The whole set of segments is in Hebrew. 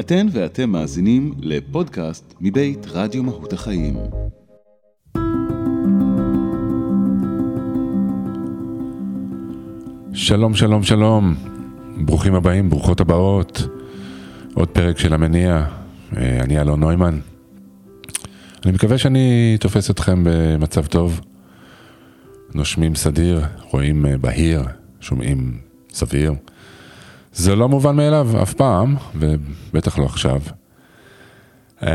אתן ואתם מאזינים לפודקאסט מבית רדיו מהות החיים. שלום, שלום, שלום. ברוכים הבאים, ברוכות הבאות. עוד פרק של המניע. אה, אני אלון נוימן. אני מקווה שאני תופס אתכם במצב טוב. נושמים סדיר, רואים אה, בהיר, שומעים סביר. זה לא מובן מאליו אף פעם, ובטח לא עכשיו. אמ,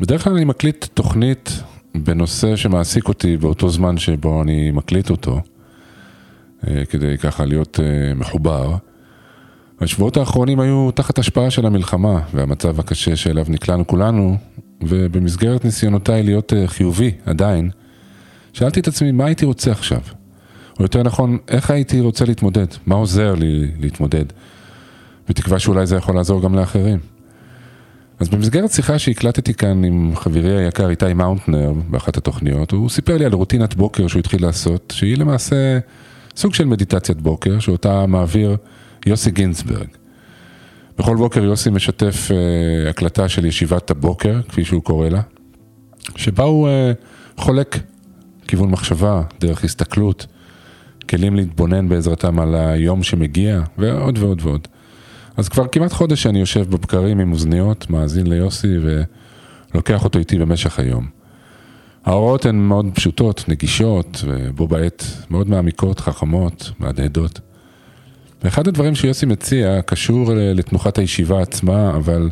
בדרך כלל אני מקליט תוכנית בנושא שמעסיק אותי באותו זמן שבו אני מקליט אותו, אה, כדי ככה להיות אה, מחובר. השבועות האחרונים היו תחת השפעה של המלחמה והמצב הקשה שאליו נקלענו כולנו, ובמסגרת ניסיונותיי להיות אה, חיובי עדיין, שאלתי את עצמי מה הייתי רוצה עכשיו. או יותר נכון, איך הייתי רוצה להתמודד? מה עוזר לי להתמודד? בתקווה שאולי זה יכול לעזור גם לאחרים. אז במסגרת שיחה שהקלטתי כאן עם חברי היקר איתי מאונטנר באחת התוכניות, הוא סיפר לי על רוטינת בוקר שהוא התחיל לעשות, שהיא למעשה סוג של מדיטציית בוקר, שאותה מעביר יוסי גינצברג. בכל בוקר יוסי משתף uh, הקלטה של ישיבת הבוקר, כפי שהוא קורא לה, שבה הוא uh, חולק כיוון מחשבה, דרך הסתכלות, כלים להתבונן בעזרתם על היום שמגיע, ועוד ועוד ועוד. אז כבר כמעט חודש שאני יושב בבקרים עם אוזניות, מאזין ליוסי ולוקח אותו איתי במשך היום. ההוראות הן מאוד פשוטות, נגישות, ובו בעת מאוד מעמיקות, חכמות, מהדהדות. ואחד הדברים שיוסי מציע קשור לתנוחת הישיבה עצמה, אבל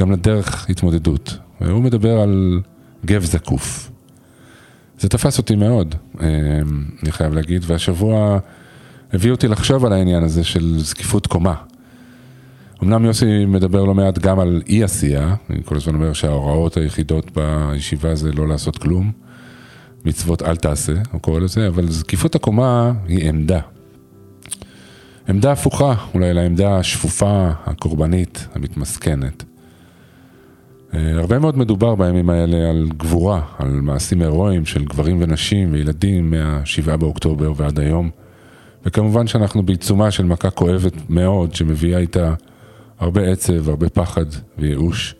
גם לדרך התמודדות. והוא מדבר על גב זקוף. זה תפס אותי מאוד, אה, אני חייב להגיד, והשבוע הביא אותי לחשוב על העניין הזה של זקיפות קומה. אמנם יוסי מדבר לא מעט גם על אי עשייה, אני כל הזמן אומר שההוראות היחידות בישיבה זה לא לעשות כלום, מצוות אל תעשה, הוא קורא לזה, אבל זקיפות הקומה היא עמדה. עמדה הפוכה אולי לעמדה השפופה, הקורבנית, המתמסכנת. אה, הרבה מאוד מדובר בימים האלה על גבורה, על מעשים הירואיים של גברים ונשים וילדים מה-7 באוקטובר ועד היום. וכמובן שאנחנו בעיצומה של מכה כואבת מאוד, שמביאה איתה הרבה עצב, הרבה פחד וייאוש.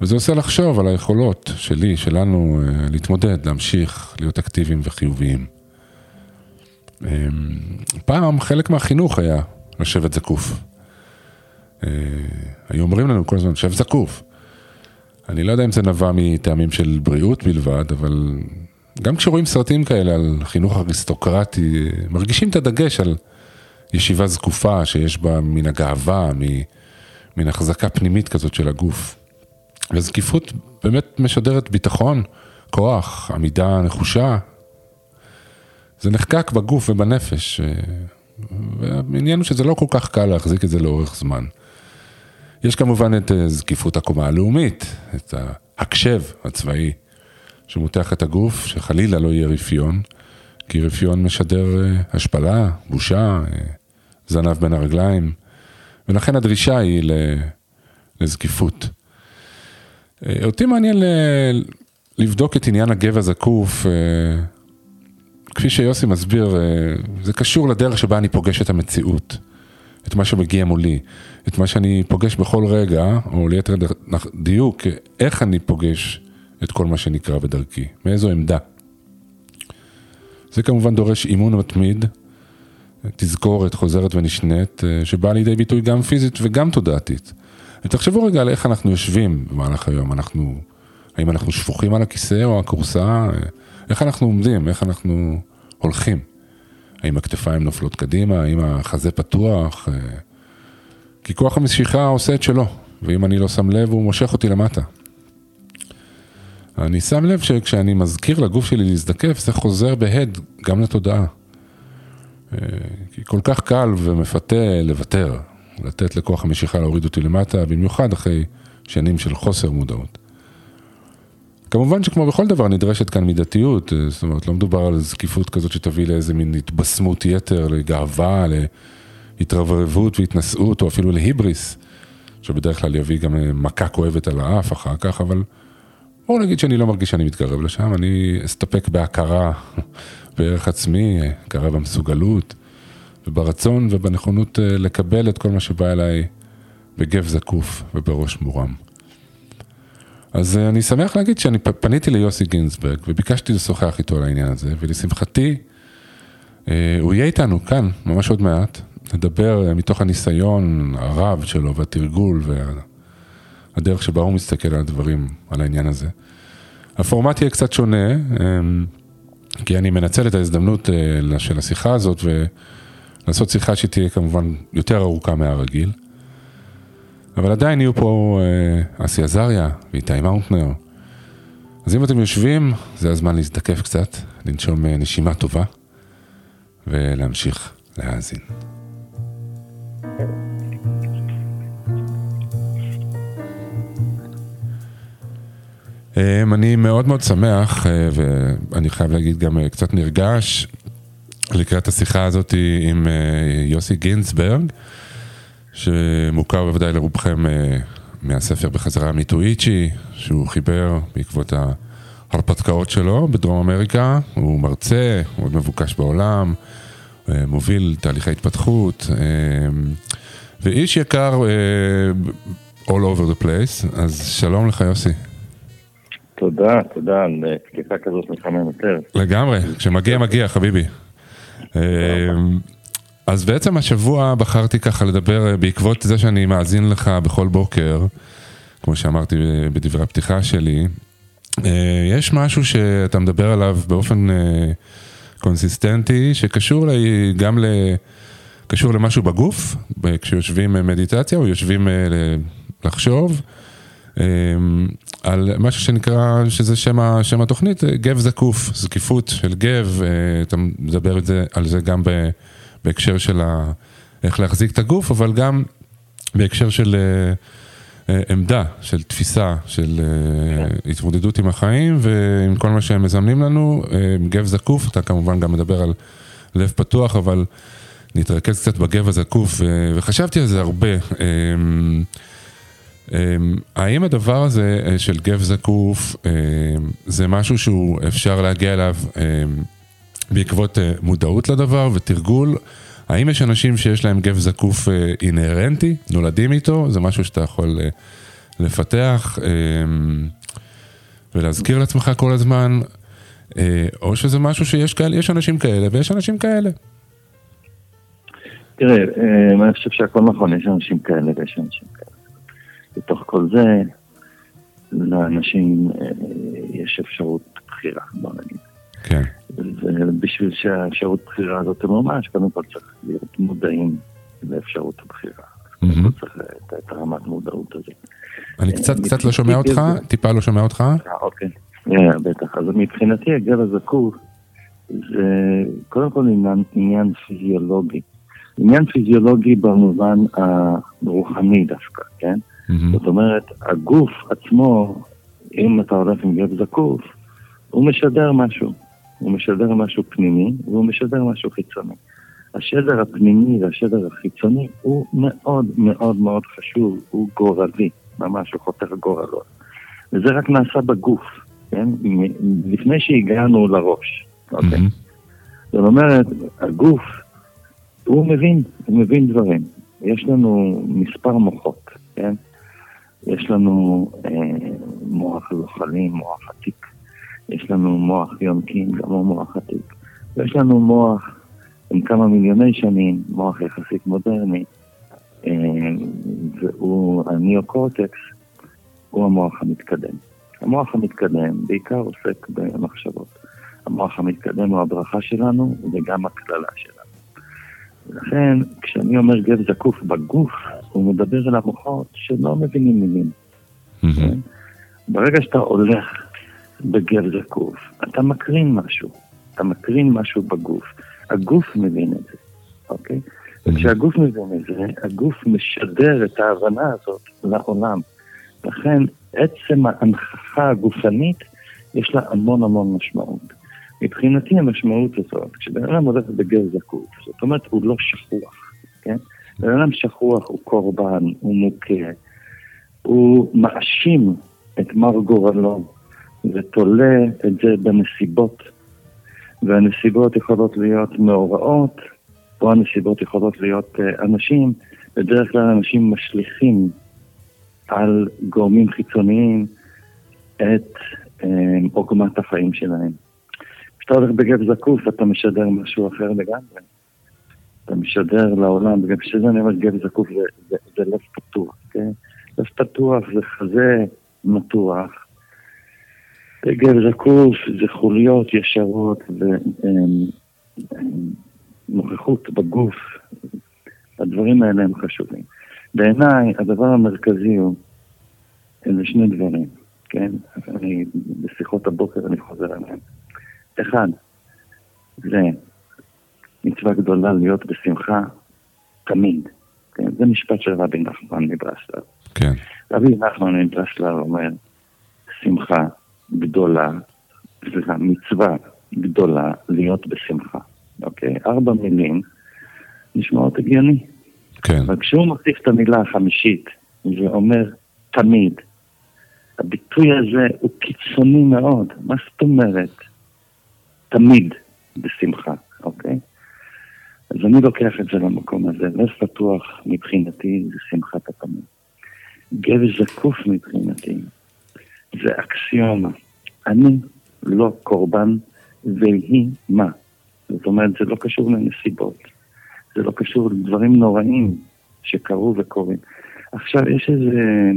וזה עושה לחשוב על היכולות שלי, שלנו, אה, להתמודד, להמשיך, להיות אקטיביים וחיוביים. אמ, פעם חלק מהחינוך היה לשבת זקוף. אה, היו אומרים לנו כל הזמן, שב זקוף. אני לא יודע אם זה נבע מטעמים של בריאות בלבד, אבל גם כשרואים סרטים כאלה על חינוך אריסטוקרטי, מרגישים את הדגש על ישיבה זקופה שיש בה מן הגאווה, מן החזקה פנימית כזאת של הגוף. וזקיפות באמת משדרת ביטחון, כוח, עמידה נחושה. זה נחקק בגוף ובנפש. והעניין הוא שזה לא כל כך קל להחזיק את זה לאורך זמן. יש כמובן את אה, זקיפות הקומה הלאומית, את ההקשב הצבאי, שמותח את הגוף, שחלילה לא יהיה רפיון, כי רפיון משדר אה, השפלה, בושה, אה, זנב בין הרגליים, ולכן הדרישה היא לזקיפות. אותי מעניין לבדוק את עניין הגב הזקוף, כפי שיוסי מסביר, זה קשור לדרך שבה אני פוגש את המציאות. את מה שמגיע מולי, את מה שאני פוגש בכל רגע, או ליתר דיוק, איך אני פוגש את כל מה שנקרא בדרכי, מאיזו עמדה. זה כמובן דורש אימון מתמיד, תזכורת חוזרת ונשנית, אה, שבאה לידי ביטוי גם פיזית וגם תודעתית. ותחשבו רגע על איך אנחנו יושבים במהלך היום, אנחנו, האם אנחנו שפוכים על הכיסא או הכורסה, אה, איך אנחנו עומדים, איך אנחנו הולכים. האם הכתפיים נופלות קדימה, האם החזה פתוח, אה, כי כוח המשיכה עושה את שלו, ואם אני לא שם לב הוא מושך אותי למטה. אני שם לב שכשאני מזכיר לגוף שלי להזדקף, זה חוזר בהד גם לתודעה. אה, כי כל כך קל ומפתה לוותר, לתת לכוח המשיכה להוריד אותי למטה, במיוחד אחרי שנים של חוסר מודעות. כמובן שכמו בכל דבר נדרשת כאן מידתיות, אה, זאת אומרת לא מדובר על זקיפות כזאת שתביא לאיזה מין התבשמות יתר, לגאווה, להתרברבות והתנשאות או אפילו להיבריס, שבדרך כלל יביא גם אה, מכה כואבת על האף אחר כך, אבל בואו נגיד שאני לא מרגיש שאני מתקרב לשם, אני אסתפק בהכרה בערך עצמי, הכרה במסוגלות וברצון ובנכונות אה, לקבל את כל מה שבא אליי בגב זקוף ובראש מורם. אז אה, אני שמח להגיד שאני פניתי ליוסי גינזברג וביקשתי לשוחח איתו על העניין הזה, ולשמחתי, אה, הוא יהיה איתנו כאן, ממש עוד מעט, לדבר אה, מתוך הניסיון הרב שלו והתרגול והדרך שבה הוא מסתכל על הדברים, על העניין הזה. הפורמט יהיה קצת שונה, כי אני מנצל את ההזדמנות של השיחה הזאת ולעשות שיחה שתהיה כמובן יותר ארוכה מהרגיל. אבל עדיין יהיו פה אה, אסי עזריה ואיתי מאונטנר. אז אם אתם יושבים, זה הזמן להזדקף קצת, לנשום אה, נשימה טובה ולהמשיך להאזין. אה, אני מאוד מאוד שמח, ואני חייב להגיד גם קצת נרגש, לקראת השיחה הזאת עם יוסי גינצברג. שמוכר בוודאי לרובכם אה, מהספר בחזרה מיטואיצ'י, שהוא חיבר בעקבות ההרפתקאות שלו בדרום אמריקה. הוא מרצה, הוא מאוד מבוקש בעולם, אה, מוביל תהליכי התפתחות, אה, ואיש יקר all over the place, אז שלום לך יוסי. תודה, תודה על תקיפה כזאת מחמם יותר. לגמרי, כשמגיע מגיע חביבי. אז בעצם השבוע בחרתי ככה לדבר אה, בעקבות זה שאני מאזין לך בכל בוקר, כמו שאמרתי בדברי הפתיחה שלי. אה, יש משהו שאתה מדבר עליו באופן אה, קונסיסטנטי, שקשור לי גם ל... קשור למשהו בגוף, כשיושבים מדיטציה או יושבים לחשוב, על משהו שנקרא, שזה שם, שם התוכנית, גב זקוף, זקיפות של גב, אתה מדבר על זה גם ב... בהקשר של ה... איך להחזיק את הגוף, אבל גם בהקשר של uh, עמדה, של תפיסה, של uh, התמודדות עם החיים ועם כל מה שהם מזמנים לנו. Uh, גב זקוף, אתה כמובן גם מדבר על לב פתוח, אבל נתרכז קצת בגב הזקוף, uh, וחשבתי על זה הרבה. Uh, האם הדבר הזה של גב זקוף זה משהו שהוא אפשר להגיע אליו בעקבות אה, מודעות לדבר ותרגול. האם יש אנשים שיש להם גב זקוף אה, אינהרנטי, נולדים איתו, זה משהו שאתה יכול אה, לפתח ולהזכיר לעצמך כל הזמן, או שזה משהו שיש כאלה, יש אנשים כאלה ויש אנשים כאלה. תראה, אני חושב שהכל נכון, יש אנשים כאלה ויש אנשים כאלה. בתוך כל זה, לאנשים יש אפשרות בחירה, בוא נגיד. כן. ובשביל שהאפשרות בחירה הזאת תמומש, קודם כל צריך להיות מודעים לאפשרות הבחירה. כל צריך את הרמת מודעות הזאת. אני קצת קצת לא שומע אותך, טיפה לא שומע אותך. אה, אוקיי, אה, בטח. אז מבחינתי הגל הזקוף זה קודם כל עניין פיזיולוגי. עניין פיזיולוגי במובן הרוחני דווקא, כן? זאת אומרת, הגוף עצמו, אם אתה הולך עם גב זקוף, הוא משדר משהו. הוא משדר משהו פנימי והוא משדר משהו חיצוני. השדר הפנימי והשדר החיצוני הוא מאוד מאוד מאוד חשוב, הוא גורלי, ממש, הוא חותך גורלות. וזה רק נעשה בגוף, כן? לפני שהגענו לראש, אוקיי? זאת אומרת, הגוף, הוא מבין, הוא מבין דברים. יש לנו מספר מוחות, כן? יש לנו אה, מוח זוחלים, מוח עתיק, יש לנו מוח יונקים, גם הוא מוח עתיק. ויש לנו מוח עם כמה מיליוני שנים, מוח יחסית מודרני, אה, והוא הניאו-קורטקס, הוא המוח המתקדם. המוח המתקדם בעיקר עוסק במחשבות. המוח המתקדם הוא הברכה שלנו וגם הקללה שלנו. לכן, כשאני אומר גב זקוף בגוף, הוא מדבר אל המוחות שלא מבינים מילים. Mm-hmm. ברגע שאתה הולך בגב זקוף, אתה מקרין משהו, אתה מקרין משהו בגוף. הגוף מבין את זה, אוקיי? וכשהגוף מבין את זה, הגוף משדר את ההבנה הזאת לעולם. לכן עצם ההנכחה הגופנית, יש לה המון המון משמעות. מבחינתי המשמעות הזאת, כשבן אדם הולך בגר זקוף, זאת אומרת הוא לא שכוח, כן? בן אדם שכוח הוא קורבן, הוא מוכה, הוא מאשים את מר גורלו, ותולה את זה בנסיבות. והנסיבות יכולות להיות מאורעות, או הנסיבות יכולות להיות uh, אנשים בדרך כלל אנשים משליכים על גורמים חיצוניים את אה, עוגמת החיים שלהם. כשאתה הולך בגב זקוף אתה משדר משהו אחר לגמרי. אתה משדר לעולם, וגם כשזה אני אומר גב זקוף זה, זה, זה לב פתוח, כן? לב פתוח זה חזה מתוח. גב זקוף זה חוליות ישרות ונוכחות בגוף. הדברים האלה הם חשובים. בעיניי הדבר המרכזי הוא, אלה שני דברים, כן? אני, בשיחות הבוקר אני חוזר עליהם. אחד, זה מצווה גדולה להיות בשמחה תמיד. כן? זה משפט של רבי נחמן מברסלב. כן. רבי נחמן מברסלב אומר, שמחה גדולה, סליחה, מצווה גדולה להיות בשמחה. אוקיי? ארבע מילים נשמעות הגיוני. כן. אבל כשהוא מוסיף את המילה החמישית ואומר תמיד, הביטוי הזה הוא קיצוני מאוד. מה זאת אומרת? תמיד בשמחה, אוקיי? אז אני לוקח את זה למקום הזה. לב פתוח מבחינתי זה שמחת התמיד. גב זקוף מבחינתי זה אקסיומה. אני לא קורבן והיא מה. זאת אומרת, זה לא קשור לנסיבות. זה לא קשור לדברים נוראים שקרו וקורים. עכשיו, יש איזה...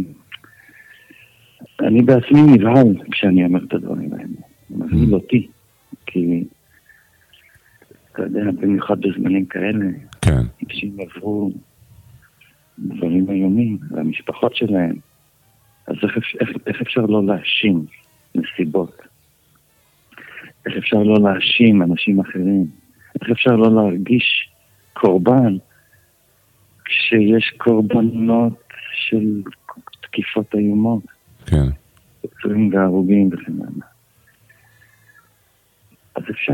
אני בעצמי נבהל כשאני אומר את הדברים האלה. זה מבהיל אותי, כי אתה יודע, במיוחד בזמנים כאלה, כן. אנשים עברו דברים איומים, והמשפחות שלהם. אז איך, איך, איך אפשר לא להאשים נסיבות? איך אפשר לא להאשים אנשים אחרים? איך אפשר לא להרגיש קורבן כשיש קורבנות של תקיפות איומות, כן. פצועים והרוגים וכן הלאה? אז אפשר,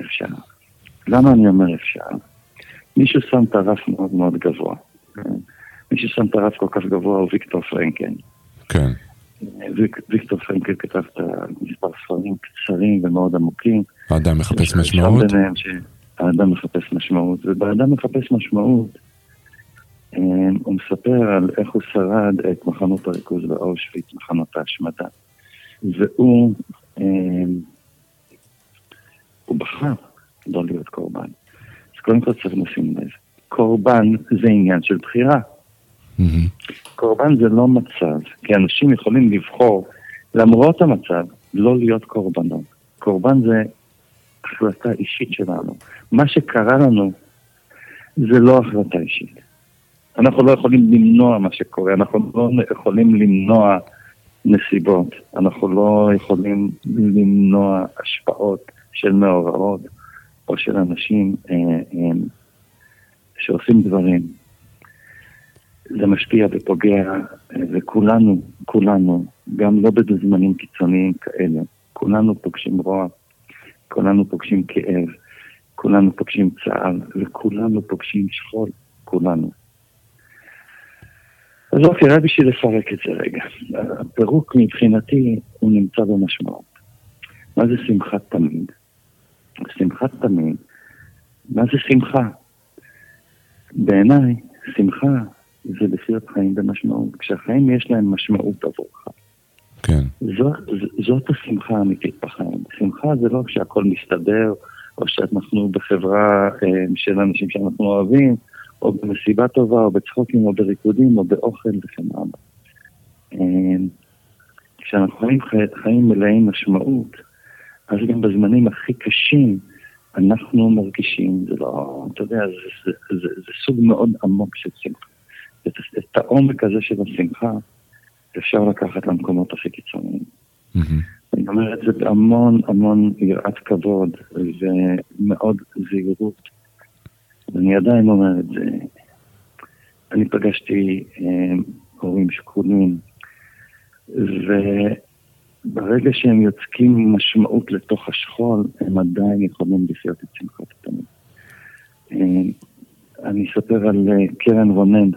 אפשר. למה אני אומר אפשר? מישהו שם את הרף מאוד מאוד גבוה. כן? מי ששם את הרף כל כך גבוה הוא ויקטור פרנקן. כן. ויק, ויקטור פרנקל כתב את מספר ספרים קצרים ומאוד עמוקים. האדם מחפש משמעות? שהאדם מחפש משמעות, ובאדם מחפש משמעות, אה, הוא מספר על איך הוא שרד את מחנות הריכוז באושוויץ, מחנות ההשמדה. והוא אה, הוא בחר לא להיות קורבן. אז קודם כל צריך לשים לב, קורבן זה עניין של בחירה. קורבן זה לא מצב, כי אנשים יכולים לבחור, למרות המצב, לא להיות קורבנות. קורבן זה החלטה אישית שלנו. מה שקרה לנו זה לא החלטה אישית. אנחנו לא יכולים למנוע מה שקורה, אנחנו לא יכולים למנוע נסיבות, אנחנו לא יכולים למנוע השפעות של מאורעות או של אנשים אה, אה, שעושים דברים. זה משפיע ופוגע, וכולנו, כולנו, גם לא בזמנים קיצוניים כאלה, כולנו פוגשים רוע, כולנו פוגשים כאב, כולנו פוגשים צער, וכולנו פוגשים שכול, כולנו. אז אוקיי, רק בשביל לפרק את זה רגע. הפירוק מבחינתי הוא נמצא במשמעות. מה זה שמחת תמיד? שמחת תמיד, מה זה שמחה? בעיניי, שמחה זה לחיות חיים במשמעות. כשהחיים יש להם משמעות עבורך. כן. זו, זאת השמחה האמיתית בחיים. שמחה זה לא כשהכול מסתדר, או שאנחנו בחברה אה, של אנשים שאנחנו אוהבים, או במסיבה טובה, או בצחוקים, או בריקודים, או באוכל וכן הלאה. אה, כשאנחנו חיים חי- חיים מלאי משמעות, אז גם בזמנים הכי קשים אנחנו מרגישים, זה לא, אתה יודע, זה, זה, זה, זה סוג מאוד עמוק של שמחה. את, את העומק הזה של השמחה אפשר לקחת למקומות הכי קיצוניים. מהמם. אני אומר את זה בהמון המון יראת כבוד ומאוד זהירות. ואני עדיין אומר את זה. אני פגשתי אה, הורים שכולים, וברגע שהם יוצקים משמעות לתוך השכול, הם עדיין יכולים לחיות את שמחת התמיד. אה, אני אספר על אה, קרן רונן,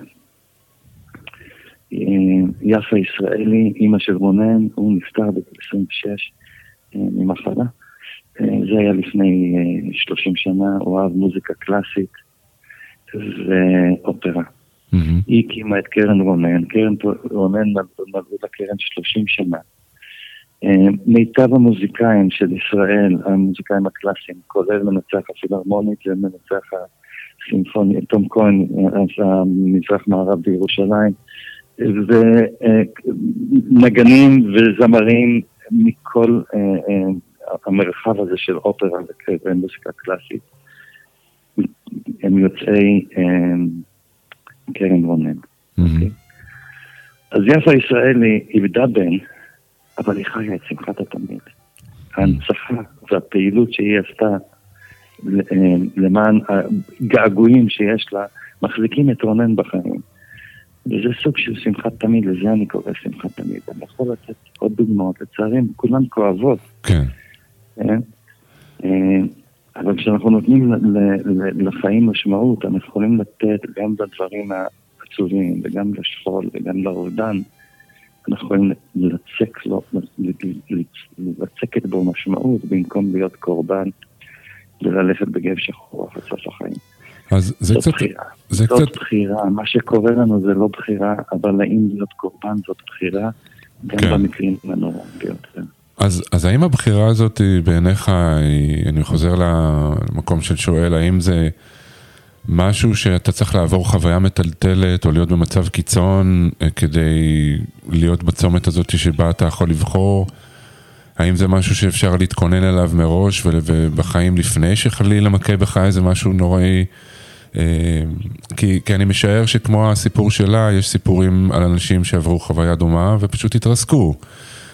יפה ישראלי, אימא של רונן, הוא נפטר בגיל 26 אה, ממחלה. אה, זה היה לפני אה, 30 שנה, הוא אהב מוזיקה קלאסית ואופרה. היא הקימה את קרן רונן, קרן רונן מלאו לה קרן 30 שנה. אה, מיטב המוזיקאים של ישראל, המוזיקאים הקלאסיים, כולל מנצח הפילהרמונית ומנצח הסימפוני, תום כהן, אז המזרח מערב בירושלים, ונגנים וזמרים מכל אה, אה, המרחב הזה של אופרה ומוזיקה קלאסית. הם יוצאי אה, קרן רונן. אז יפה ישראלי איבדה בן, אבל היא חיה את שמחת התמיד. ההנצחה והפעילות שהיא עשתה למען הגעגועים שיש לה, מחזיקים את רונן בחיים. וזה סוג של שמחת תמיד, לזה אני קורא שמחת תמיד. אני יכול לתת עוד דוגמאות, לצערי כולן כואבות. כן, אה? אה, אבל כשאנחנו נותנים לחיים משמעות, אנחנו יכולים לתת גם לדברים העצובים, וגם לשכול, וגם לאובדן, אנחנו יכולים לצק, לו, לצקת בו משמעות במקום להיות קורבן וללכת בגב שחור עד סוף החיים. אז זה זאת קצת, בחירה. זה זאת קצת, בחירה, מה שקורה לנו זה לא בחירה, אבל האם להיות קורבן זאת בחירה, גם כן. במקרים הנוראים ביותר. אז, אז האם הבחירה הזאת היא בעיניך, היא, אני חוזר למקום של שואל, האם זה משהו שאתה צריך לעבור חוויה מטלטלת או להיות במצב קיצון אה, כדי להיות בצומת הזאת שבה אתה יכול לבחור? האם זה משהו שאפשר להתכונן אליו מראש ובחיים לפני שחלילה מכה בך איזה משהו נוראי? אה, כי, כי אני משער שכמו הסיפור שלה, יש סיפורים על אנשים שעברו חוויה דומה ופשוט התרסקו.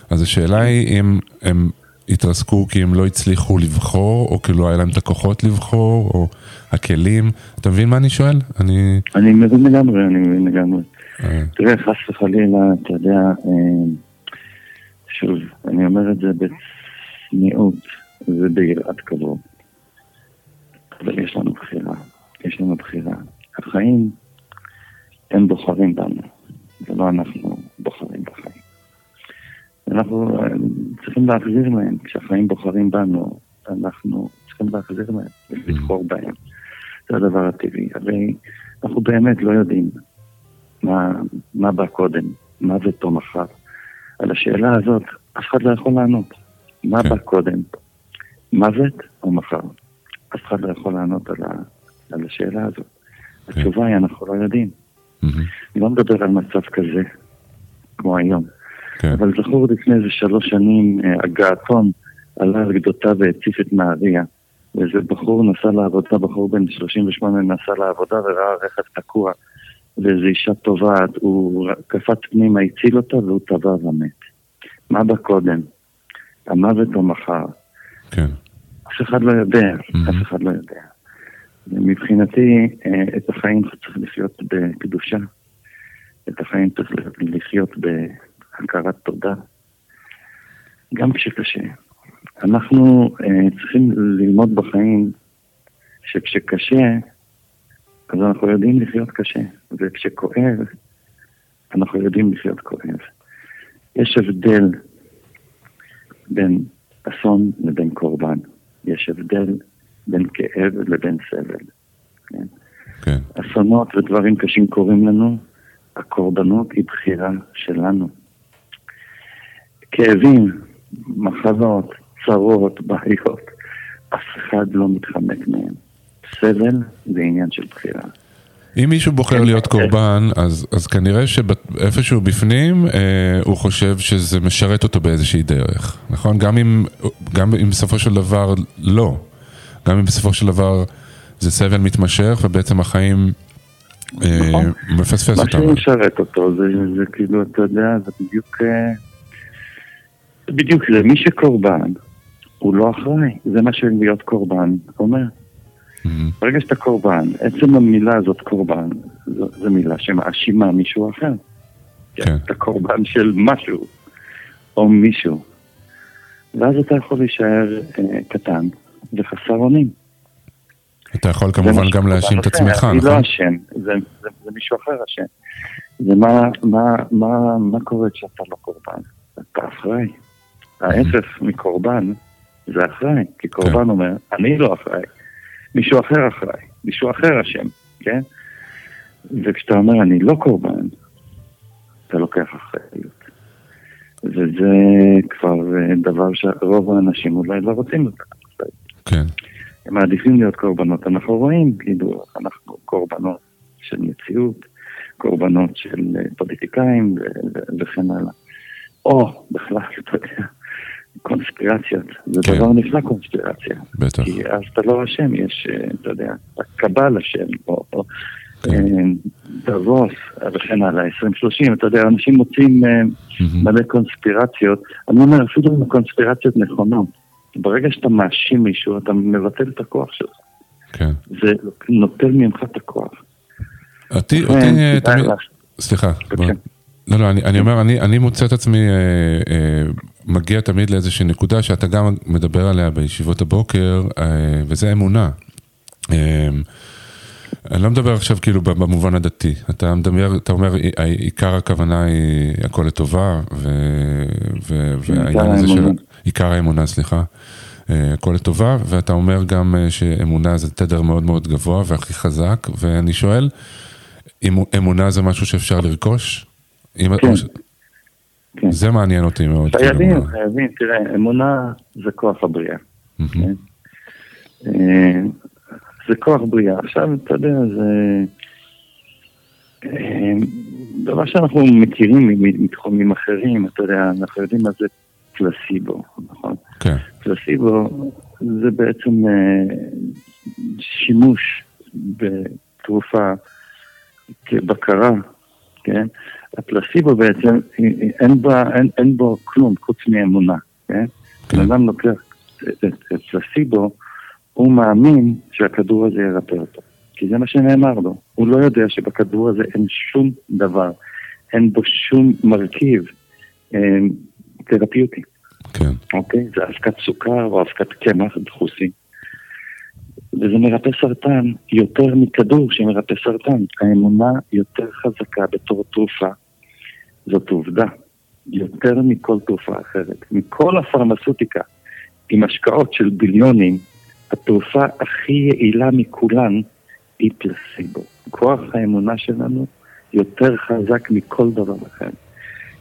אז השאלה היא אם הם התרסקו כי הם לא הצליחו לבחור, או כי לא היה להם את הכוחות לבחור, או הכלים. אתה מבין מה אני שואל? אני... אני מבין לגמרי, אני מבין לגמרי. אה, תראה, חס וחלילה, אתה יודע, אה, שוב, אני אומר את זה בצניעות וביראת כבוד. אבל יש לנו בחירה, יש לנו בחירה. החיים, הם בוחרים בנו, ולא אנחנו בוחרים בחיים. אנחנו אה, צריכים להחזיר להם, כשהחיים בוחרים בנו, אנחנו צריכים להחזיר להם ולבחור בהם. זה הדבר הטבעי. הרי אנחנו באמת לא יודעים מה, מה בא קודם, מוות או מחר. על השאלה הזאת אף אחד לא יכול לענות. מה כן. בא קודם, מוות או מחר? אף אחד לא יכול לענות על, ה, על השאלה הזאת. כן. התשובה היא, אנחנו לא יודעים. מהמם, אני לא מדבר על מצב כזה, כמו היום. כן, אבל זכור לפני איזה שלוש שנים, אה, הגעתון עלה על גדותיו והציף את נהריה. ואיזה בחור נסע לעבודה, בחור בן 38 נסע לעבודה וראה רכב תקוע. ואיזו אישה טובעת, הוא קפץ פנימה, הציל אותה והוא טבע ומת. מה בא קודם? המוות או מחר? כן, אף אחד לא יודע, Mhm. אף אחד לא יודע. מבחינתי, אה, את החיים צריך לחיות בקדושה. את החיים צריך לחיות בהכרת תודה. גם כשקשה. אנחנו אה, צריכים ללמוד בחיים שכשקשה, אז אנחנו יודעים לחיות קשה, וכשכואב, אנחנו יודעים לחיות כואב. יש הבדל בין אסון לבין קורבן. יש הבדל בין כאב לבין סבל. כן? כן, אסונות ודברים קשים קורים לנו, הקורבנות היא בחירה שלנו. כאבים, מחלות, צרות, בעיות, אף אחד לא מתחמק מהם. סבל זה עניין של בחירה. אם מישהו בוחר להיות קורבן, אז, אז כנראה שאיפשהו בפנים אה, הוא חושב שזה משרת אותו באיזושהי דרך, נכון? גם אם, גם אם בסופו של דבר לא. גם אם בסופו של דבר זה סבל מתמשך ובעצם החיים אה, נכון. מפספס מה אותם. שמשרת אותו זה, זה כאילו, אתה יודע, זה בדיוק... אה, בדיוק זה. מי שקורבן, הוא לא אחראי. זה מה שלהיות קורבן אומר. מהמם, ברגע שאתה קורבן, עצם המילה הזאת קורבן, זו, זו מילה שמאשימה מישהו אחר. כן. אתה קורבן של משהו, או מישהו. ואז אתה יכול להישאר אה, קטן וחסר אונים. אתה יכול כמובן גם להאשים את. עצמך, אני לא נכון? אשם, זה, זה, זה מישהו אחר אשם. זה מה, מה, מה, מה קורה כשאתה לא קורבן? אתה אחראי. ההפך מקורבן זה אחראי, כי כן. קורבן אומר, אני לא אחראי, מישהו אחר אחראי, מישהו אחר אשם, כן? וכשאתה אומר אני לא קורבן, אתה לוקח אחריות. וזה כבר אה, דבר שרוב האנשים אולי לא רוצים אחריות. כן. הם מעדיפים להיות קורבנות. אנחנו רואים, כאילו, אנחנו קורבנות של מציאות, קורבנות של אה, פוליטיקאים וכן הלאה. או בכלל, אתה יודע, קונספירציות. זה כן. דבר נפלא קונספירציה. בטח. כי אז אתה לא אשם, יש, אה, אתה יודע, הקבל אשם, או, או כן. אה, דבוס וכן הלאה, 2030, אתה יודע, אנשים מוצאים אה. מלא קונספירציות. אני אומר, אפילו אם הקונספירציות נכונות, ברגע שאתה מאשים מישהו, אתה מבטל את הכוח שלך. כן. זה נוטל ממך את הכוח. אותי, כן, אותי אה, תמיד. סליחה. בוא- לא, לא, אני, אני אומר, אני, אני מוצא את עצמי אה, אה, מגיע תמיד לאיזושהי נקודה שאתה גם מדבר עליה בישיבות הבוקר, אה, וזה אמונה. אה, אני לא מדבר עכשיו כאילו במובן הדתי, אתה מדבר, אתה אומר, "עי- עיקר הכוונה היא הכל לטובה, ו, ו, והעניין הזה של. עיקר האמונה, סליחה, אה, הכל לטובה, ואתה אומר גם אה, שאמונה זה תדר מאוד מאוד גבוה והכי חזק, ואני שואל, אם אמונה זה משהו שאפשר לרכוש? כן. כן. זה מעניין אותי מאוד. חייבים, כאילו, חייבים, תראה, אמונה זה כוח הבריאה. כן? אה, זה כוח בריאה. עכשיו, אתה יודע, זה דבר שאנחנו מכירים מתחומים אחרים, אתה יודע, אנחנו יודעים מה זה פלסיבו, נכון? כן, פלסיבו זה בעצם אה, שימוש בתרופה כבקרה, כן? הפלסיבו בעצם, אין, בה, אין, אין בו כלום חוץ מאמונה, כן? כן. אדם לוקח את את פלסיבו, הוא מאמין שהכדור הזה ירפא אותו. כי זה מה שנאמר לו. הוא לא יודע שבכדור הזה אין שום דבר, אין בו שום מרכיב אה, תרפיוטי. כן, אוקיי? זה אבקת סוכר או אבקת קמח דחוסי. וזה מרפא סרטן יותר מכדור שמרפא סרטן. האמונה יותר חזקה בתור תרופה, זאת עובדה. יותר מכל תרופה אחרת. מכל הפרמצוטיקה, עם השקעות של ביליונים, התרופה הכי יעילה מכולן היא פלסיבו. כוח האמונה שלנו יותר חזק מכל דבר אחר.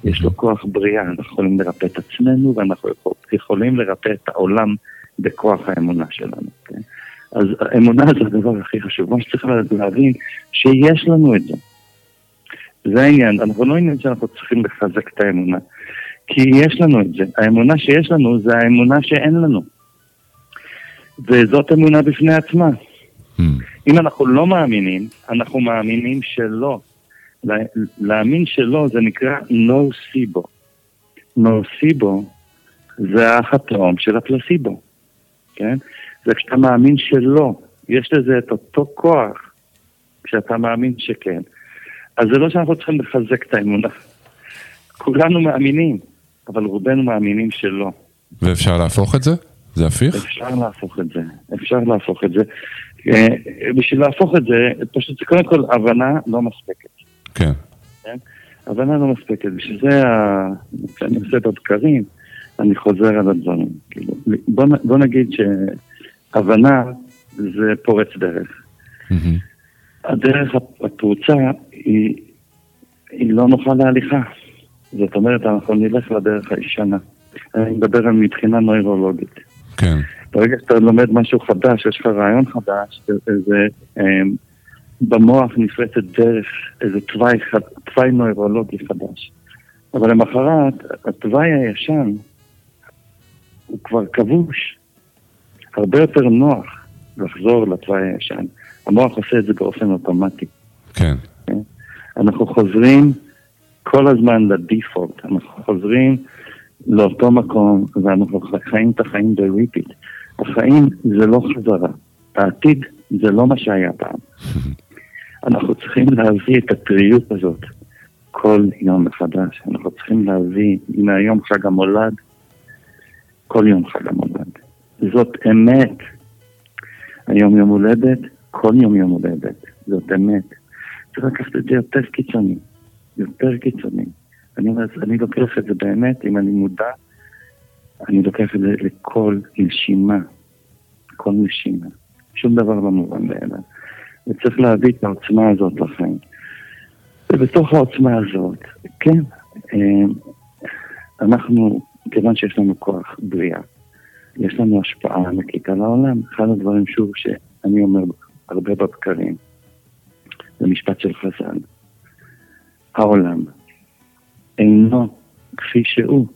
יש לו כוח בריאה, אנחנו יכולים לרפא את עצמנו ואנחנו יכול- יכולים לרפא את העולם בכוח האמונה שלנו. כן? אז האמונה זה הדבר הכי חשוב. מה שצריך להבין, שיש לנו את זה. זה העניין, אנחנו לא עניין שאנחנו צריכים לחזק את האמונה, כי יש לנו את זה. האמונה שיש לנו זה האמונה שאין לנו. וזאת אמונה בפני עצמה. Hmm, אם אנחנו לא מאמינים, אנחנו מאמינים שלא. לה- להאמין שלא זה נקרא נורסיבו. נורסיבו זה האח התאום של הפלסיבו, כן? זה כשאתה מאמין שלא, יש לזה את אותו כוח כשאתה מאמין שכן. אז זה לא שאנחנו צריכים לחזק את האמונה. כולנו מאמינים, אבל רובנו מאמינים שלא. ואפשר להפוך את זה? זה הפיך? אפשר להפוך את זה, אפשר להפוך את זה. אה, בשביל להפוך את זה, פשוט זה קודם כל הבנה לא מספקת. כן, הבנה לא מספקת, בשביל זה כשאני עושה בבקרים, אני חוזר על הדברים. כאילו, בוא, בוא נגיד שהבנה זה פורץ דרך. הדרך הפרוצה היא, היא לא נוחה להליכה. זאת אומרת, אנחנו נלך לדרך הישנה. אני מדבר על מבחינה נוירולוגית. כן, ברגע שאתה לומד משהו חדש, יש לך רעיון חדש, זה, אמ, במוח נפרצת דרך, איזה תוואי, תוואי נוירולוגי חדש. אבל למחרת, התוואי הישן הוא כבר כבוש. הרבה יותר נוח לחזור לתוואי הישן. המוח עושה את זה באופן אוטומטי. כן, אנחנו חוזרים כל הזמן לדיפולט, אנחנו חוזרים לאותו מקום ואנחנו חיים את החיים ב-repeat. החיים זה לא חזרה, העתיד זה לא מה שהיה פעם. אנחנו צריכים להביא את הטריות הזאת כל יום מחדש. אנחנו צריכים להביא, הנה היום חג המולד, כל יום חג המולד. זאת אמת. היום יום הולדת, כל יום יום הולדת. זאת אמת. צריך לקחת את זה יותר קיצוני, יותר קיצוני. אני אני לוקח את זה באמת, אם אני מודע, אני לוקח את זה לכל נשימה, כל נשימה. שום דבר לא מובן מאליו. וצריך להביא את העוצמה הזאת לחיים. ובתוך העוצמה הזאת, כן, אה, אנחנו, כיוון שיש לנו כוח בריאה, יש לנו השפעה ענקית על העולם. אחד הדברים, שוב, שאני אומר הרבה בבקרים, זה משפט של חז"ל. העולם אינו כפי שהוא,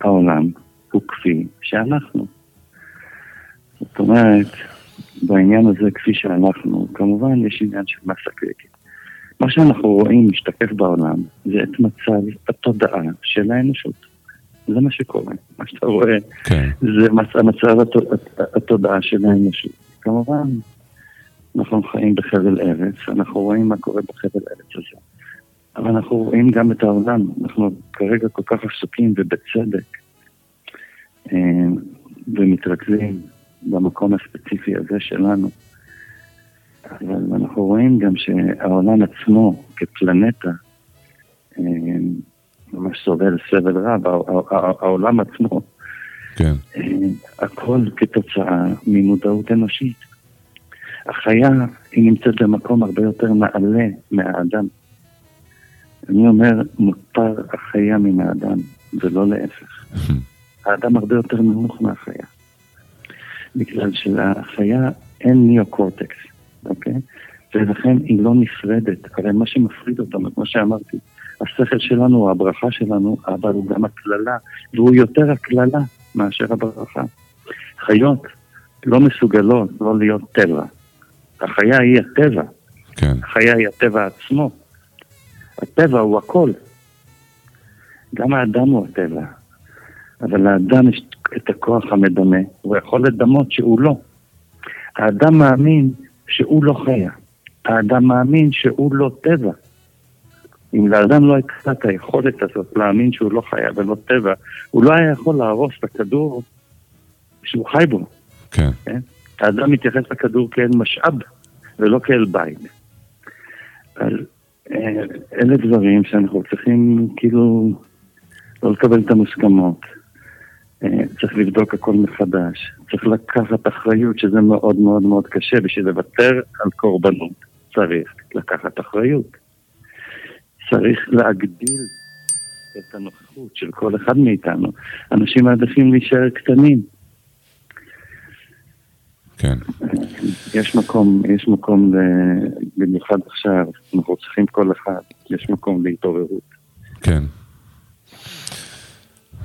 העולם הוא כפי שאנחנו. זאת אומרת, בעניין הזה, כפי שאנחנו, כמובן יש עניין של מסה קריטית. מה שאנחנו רואים משתקף בעולם זה את מצב התודעה של האנושות. זה מה שקורה. מה שאתה רואה כן. זה מצב, מצב התודעה של האנושות. כמובן, אנחנו חיים בחבל ארץ, אנחנו רואים מה קורה בחבל ארץ הזה. אבל אנחנו רואים גם את העולם, אנחנו כרגע כל כך עסוקים ובצדק, אה, ומתרכזים במקום הספציפי הזה שלנו. אבל אנחנו רואים גם שהעולם עצמו כפלנטה אה, ממש סובל סבל רב, העולם עצמו, כן. אה, הכל כתוצאה ממודעות אנושית. החיה היא נמצאת במקום הרבה יותר נעלה מהאדם. אני אומר, מותר החיה מן האדם, ולא להפך. האדם הרבה יותר נמוך מהחיה. בגלל שלחיה אין ניאו-קורטקס, אוקיי? ולכן היא לא נפרדת. הרי מה שמפריד אותנו, כמו שאמרתי, השכל שלנו הוא הברכה שלנו, אבל הוא גם הקללה, והוא יותר הקללה מאשר הברכה. חיות לא מסוגלות לא להיות טבע. החיה היא הטבע. כן. החיה היא הטבע עצמו. הטבע הוא הכל. גם האדם הוא הטבע. אבל לאדם יש את הכוח המדמה, הוא יכול לדמות שהוא לא. האדם מאמין שהוא לא חיה. האדם מאמין שהוא לא טבע. אם לאדם לא הייתה את היכולת הזאת להאמין שהוא לא חיה ולא טבע, הוא לא היה יכול להרוס את הכדור שהוא חי בו. כן. כן? האדם מתייחס לכדור כאל משאב ולא כאל בית. אז אה, אלה דברים שאנחנו צריכים כאילו לא לקבל את המוסכמות. אה, צריך לבדוק הכל מחדש. צריך לקחת אחריות, שזה מאוד מאוד מאוד קשה. בשביל לוותר על קורבנות צריך לקחת אחריות. צריך להגדיל את הנוכחות של כל אחד מאיתנו. אנשים מעדיפים להישאר קטנים. כן. יש מקום, יש מקום, במיוחד עכשיו, אנחנו צריכים כל אחד, יש מקום להתעוררות. כן.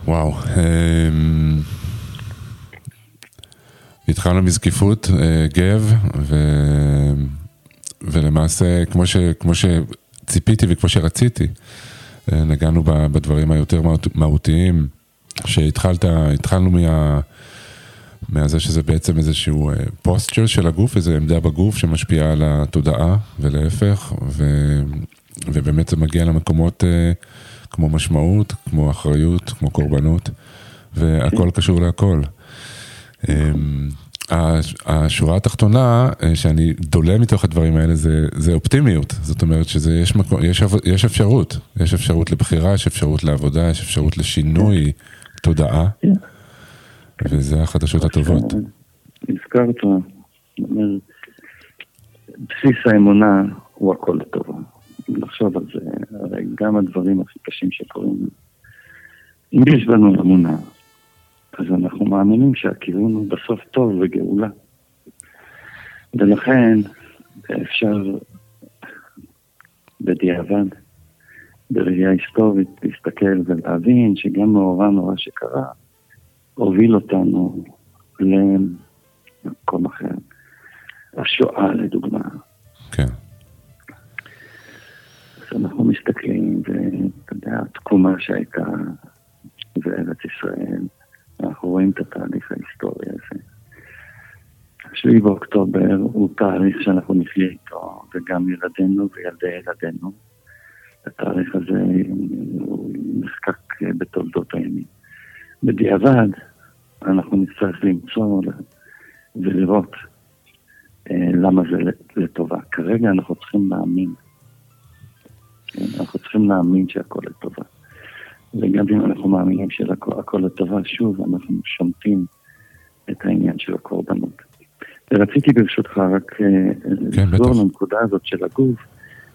וואו. אמ, התחלנו מזקיפות, אה, גב, ו... ולמעשה, כמו, ש... כמו שציפיתי וכמו שרציתי, אה, נגענו בדברים היותר מהות- מהותיים, שהתחלת, התחלנו מה... מהזה שזה בעצם איזשהו פוסטר של הגוף, איזו עמדה בגוף שמשפיעה על התודעה ולהפך, ו... ובאמת זה מגיע למקומות אה, כמו משמעות, כמו אחריות, כמו קורבנות, והכל קשור להכל. אמ, הש- השורה התחתונה אה, שאני דולה מתוך הדברים האלה זה, זה אופטימיות, זאת אומרת שיש מקום, יש, יש אפשרות, יש אפשרות לבחירה, יש אפשרות לעבודה, יש אפשרות לשינוי תודעה, וזה החדשות הטובות. הזכרת, בסיס האמונה הוא הכל לטובה. לחשוב על זה, הרי גם הדברים הכי קשים שקורים, אם יש בנו אמונה, אז אנחנו מאמינים שהכיוון הוא בסוף טוב וגאולה. ולכן אפשר בדיעבד, בראייה היסטורית, להסתכל ולהבין שגם מאורע נורא שקרה, הוביל אותנו למקום אחר. השואה לדוגמה. כן, אז אנחנו מסתכלים, ואתה יודע, התקומה שהייתה בארץ ישראל, אנחנו רואים את התהליך ההיסטורי הזה. 7 באוקטובר הוא תאריך שאנחנו נחיה איתו, וגם ילדינו וילדי ילדינו. התאריך הזה הוא נחקק בתולדות הימים. בדיעבד, אנחנו נצטרך למצוא ולראות אה, למה זה לטובה. כרגע אנחנו צריכים להאמין. כן, אנחנו צריכים להאמין שהכל לטובה. וגם אם אנחנו מאמינים שהכל לטובה, שוב, אנחנו שומטים את העניין של הקורבנות. ורציתי ברשותך רק אה, כן, לחזור בטח. לנקודה הזאת של הגוף,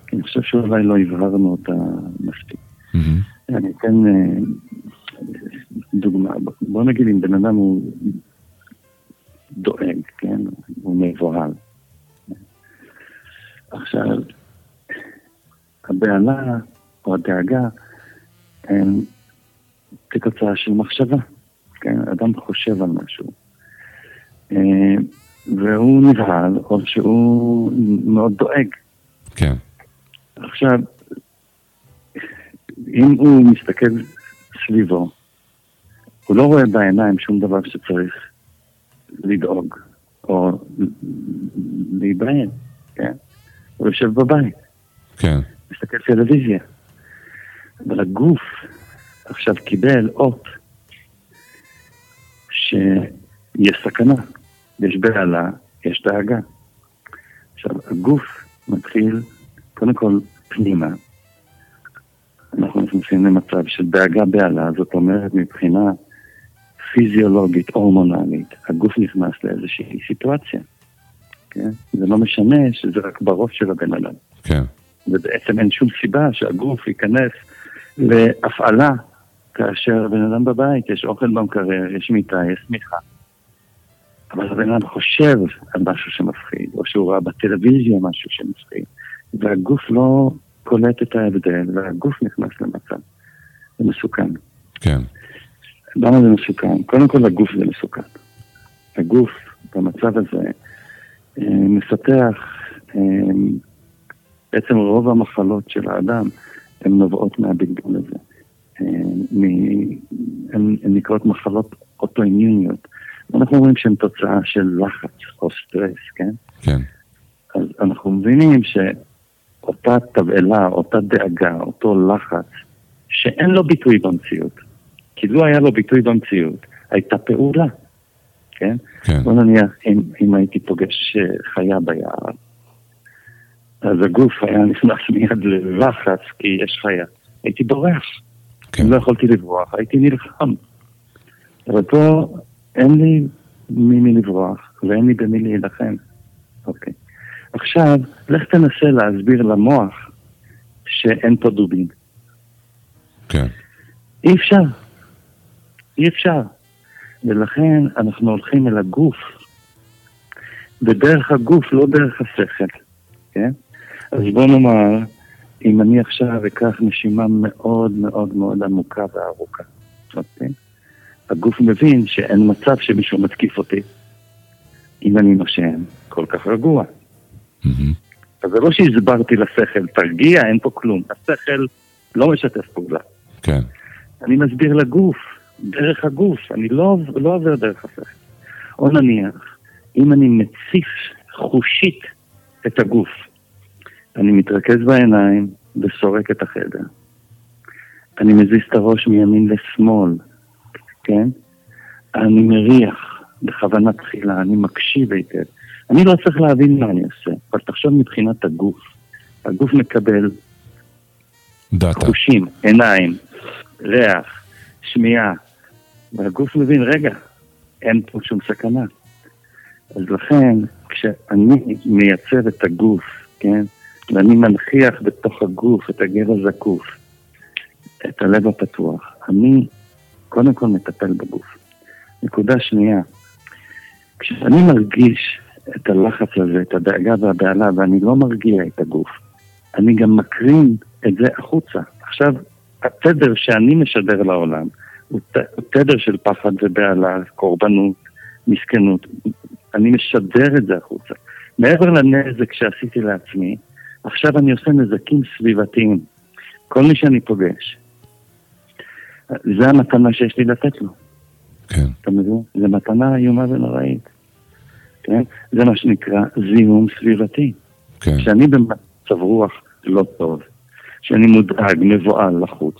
כי אני חושב שאולי לא הבהרנו אותה מספיק. מהמם. אני אתן אה, דוגמה, בוא נגיד אם בן אדם הוא דואג, כן? הוא מבוהל. עכשיו, הבהלה או הדאגה הם כתוצאה של מחשבה, כן? אדם חושב על משהו. אה, והוא נבהל, או שהוא מאוד דואג. כן, עכשיו, אם הוא מסתכל סביבו, הוא לא רואה בעיניים שום דבר שצריך לדאוג או להיבהל, כן? הוא יושב בבית, כן, מסתכל טלוויזיה. אבל הגוף עכשיו קיבל אות שיש סכנה, יש בהלה, יש דאגה. עכשיו, הגוף מתחיל, קודם כל, פנימה. אנחנו נכנסים למצב של דאגה בהלה, זאת אומרת, מבחינה פיזיולוגית, הורמונלית, הגוף נכנס לאיזושהי סיטואציה. כן? זה לא משנה שזה רק בראש של הבן אדם. כן, ובעצם אין שום סיבה שהגוף ייכנס להפעלה כאשר בן אדם בבית, יש אוכל במקרר, יש מיטה, יש שמיכה. אבל הבן אדם חושב על משהו שמפחיד, או שהוא ראה בטלוויזיה משהו שמפחיד, והגוף לא קולט את ההבדל, והגוף נכנס למצב. זה מסוכן. כן, למה זה מסוכן? קודם כל הגוף זה מסוכן. הגוף במצב הזה אה, מפתח, אה, בעצם רוב המחלות של האדם הן נובעות מהבלבול הזה. אה, הן נקראות מחלות אוטואימיוניות. אנחנו רואים שהן תוצאה של לחץ או סטרס, כן? כן, אז אנחנו מבינים שאותה תבהלה, אותה דאגה, אותו לחץ, שאין לו ביטוי במציאות. כי לו היה לו ביטוי במציאות, הייתה פעולה, כן? כן, בוא נניח, אם, אם הייתי פוגש אה, חיה ביער, אז הגוף היה נכנס מיד ללחץ כי יש חיה. הייתי בורח. כן, לא יכולתי לברוח, הייתי נלחם. אבל פה אין לי ממי לברוח ואין לי במי להילחם. אוקיי. עכשיו, לך תנסה להסביר למוח שאין פה דובין. כן, אי אפשר. אי אפשר. ולכן אנחנו הולכים אל הגוף, ודרך הגוף, לא דרך השכל, כן? אז בוא נאמר, אם אני עכשיו אקח נשימה מאוד מאוד מאוד עמוקה וארוכה, אוקיי? הגוף מבין שאין מצב שמישהו מתקיף אותי. אם אני נושם כל כך רגוע. מהמם. אז זה לא שהסברתי לשכל, תרגיע, אין פה כלום. השכל לא משתף פעולה. כן, אני מסביר לגוף, דרך הגוף, אני לא, לא עובר דרך השכל. או נניח, אם אני מציף חושית את הגוף, אני מתרכז בעיניים וסורק את החדר. אני מזיז את הראש מימין לשמאל, כן? אני מריח בכוונה תחילה, אני מקשיב היטב. אני לא צריך להבין מה אני עושה, אבל תחשוב מבחינת הגוף. הגוף מקבל דאטה, חושים, עיניים, ריח, שמיעה, והגוף מבין, רגע, אין פה שום סכנה. אז לכן, כשאני מייצב את הגוף, כן, ואני מנכיח בתוך הגוף את הגב הזקוף, את הלב הפתוח, אני קודם כל מטפל בגוף. נקודה שנייה, כשאני מרגיש את הלחץ הזה, את הדאגה והבהלה, ואני לא מרגיע את הגוף, אני גם מקרין את זה החוצה. עכשיו, התדר שאני משדר לעולם הוא תדר של פחד ובהלה, קורבנות, מסכנות. אני משדר את זה החוצה. מעבר לנזק שעשיתי לעצמי, עכשיו אני עושה נזקים סביבתיים. כל מי שאני פוגש, זה המתנה שיש לי לתת לו. כן, אתה מבין? זו מתנה איומה ונוראית. כן? זה מה שנקרא זיהום סביבתי. כן, כשאני במצב רוח לא טוב, כשאני מודאג, מבוהל, לחוץ,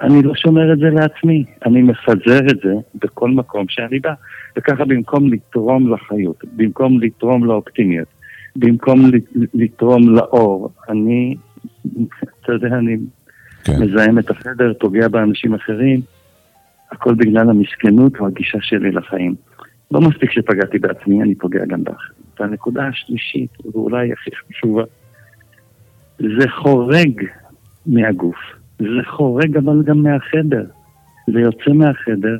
אני לא שומר את זה לעצמי, אני מפזר את זה בכל מקום שאני בא. וככה במקום לתרום לחיות, במקום לתרום לאופטימיות, במקום לת- לתרום לאור, אני, אתה יודע, אני כן, מזהם את החדר, פוגע באנשים אחרים, הכל בגלל המסכנות או הגישה שלי לחיים. לא מספיק שפגעתי בעצמי, אני פוגע גם באחרים. והנקודה השלישית, ואולי הכי חשובה, זה חורג מהגוף, זה חורג אבל גם מהחדר. זה יוצא מהחדר,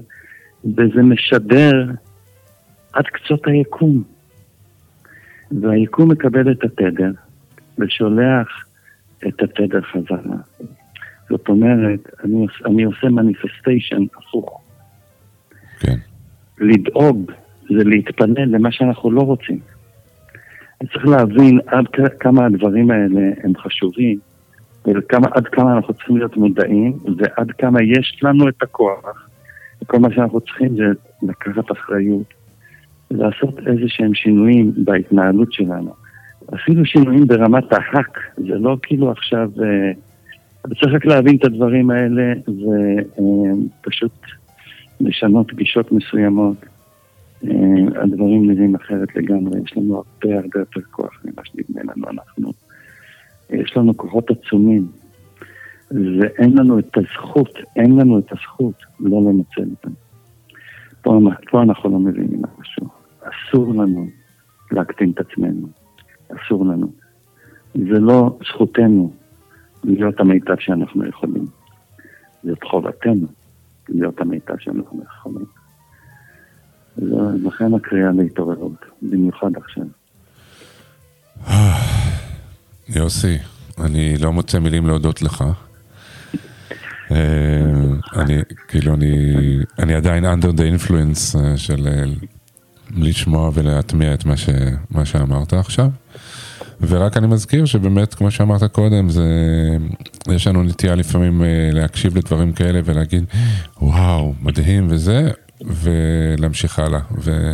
וזה משדר עד קצות היקום. והיקום מקבל את התדר, ושולח את התדר חזרה. זאת אומרת, אני, אני עושה מניפסטיישן הפוך. כן. לדאוג זה להתפלל למה שאנחנו לא רוצים. אני צריך להבין עד כמה הדברים האלה הם חשובים, ועד כמה אנחנו צריכים להיות מודעים, ועד כמה יש לנו את הכוח. וכל מה שאנחנו צריכים זה לקחת אחריות, לעשות איזה שהם שינויים בהתנהלות שלנו. אפילו שינויים ברמת ההאק, זה לא כאילו עכשיו... אה, צריך רק להבין את הדברים האלה ופשוט לשנות גישות מסוימות. אה, הדברים נראים אחרת לגמרי, יש לנו הרבה הרבה יותר כוח ממה שנדמה לנו אנחנו. יש לנו כוחות עצומים, ואין לנו את הזכות, אין לנו את הזכות לא לנצל אותם. פה, פה אנחנו לא מבינים משהו. אסור לנו להקטין את עצמנו, אסור לנו. זה לא זכותנו להיות המיטב שאנחנו יכולים. זאת חובתנו להיות המיטב שאנחנו יכולים. לכן הקריאה להתעוררות, במיוחד עכשיו. יוסי, אני לא מוצא מילים להודות לך. אה, אני, כאילו, אני, אני עדיין under the influence אה, של אה, לשמוע ולהטמיע את מה, ש, מה שאמרת עכשיו. ורק אני מזכיר שבאמת, כמו שאמרת קודם, זה, יש לנו נטייה לפעמים להקשיב לדברים כאלה ולהגיד, וואו, מדהים וזה, ולהמשיך הלאה. ו,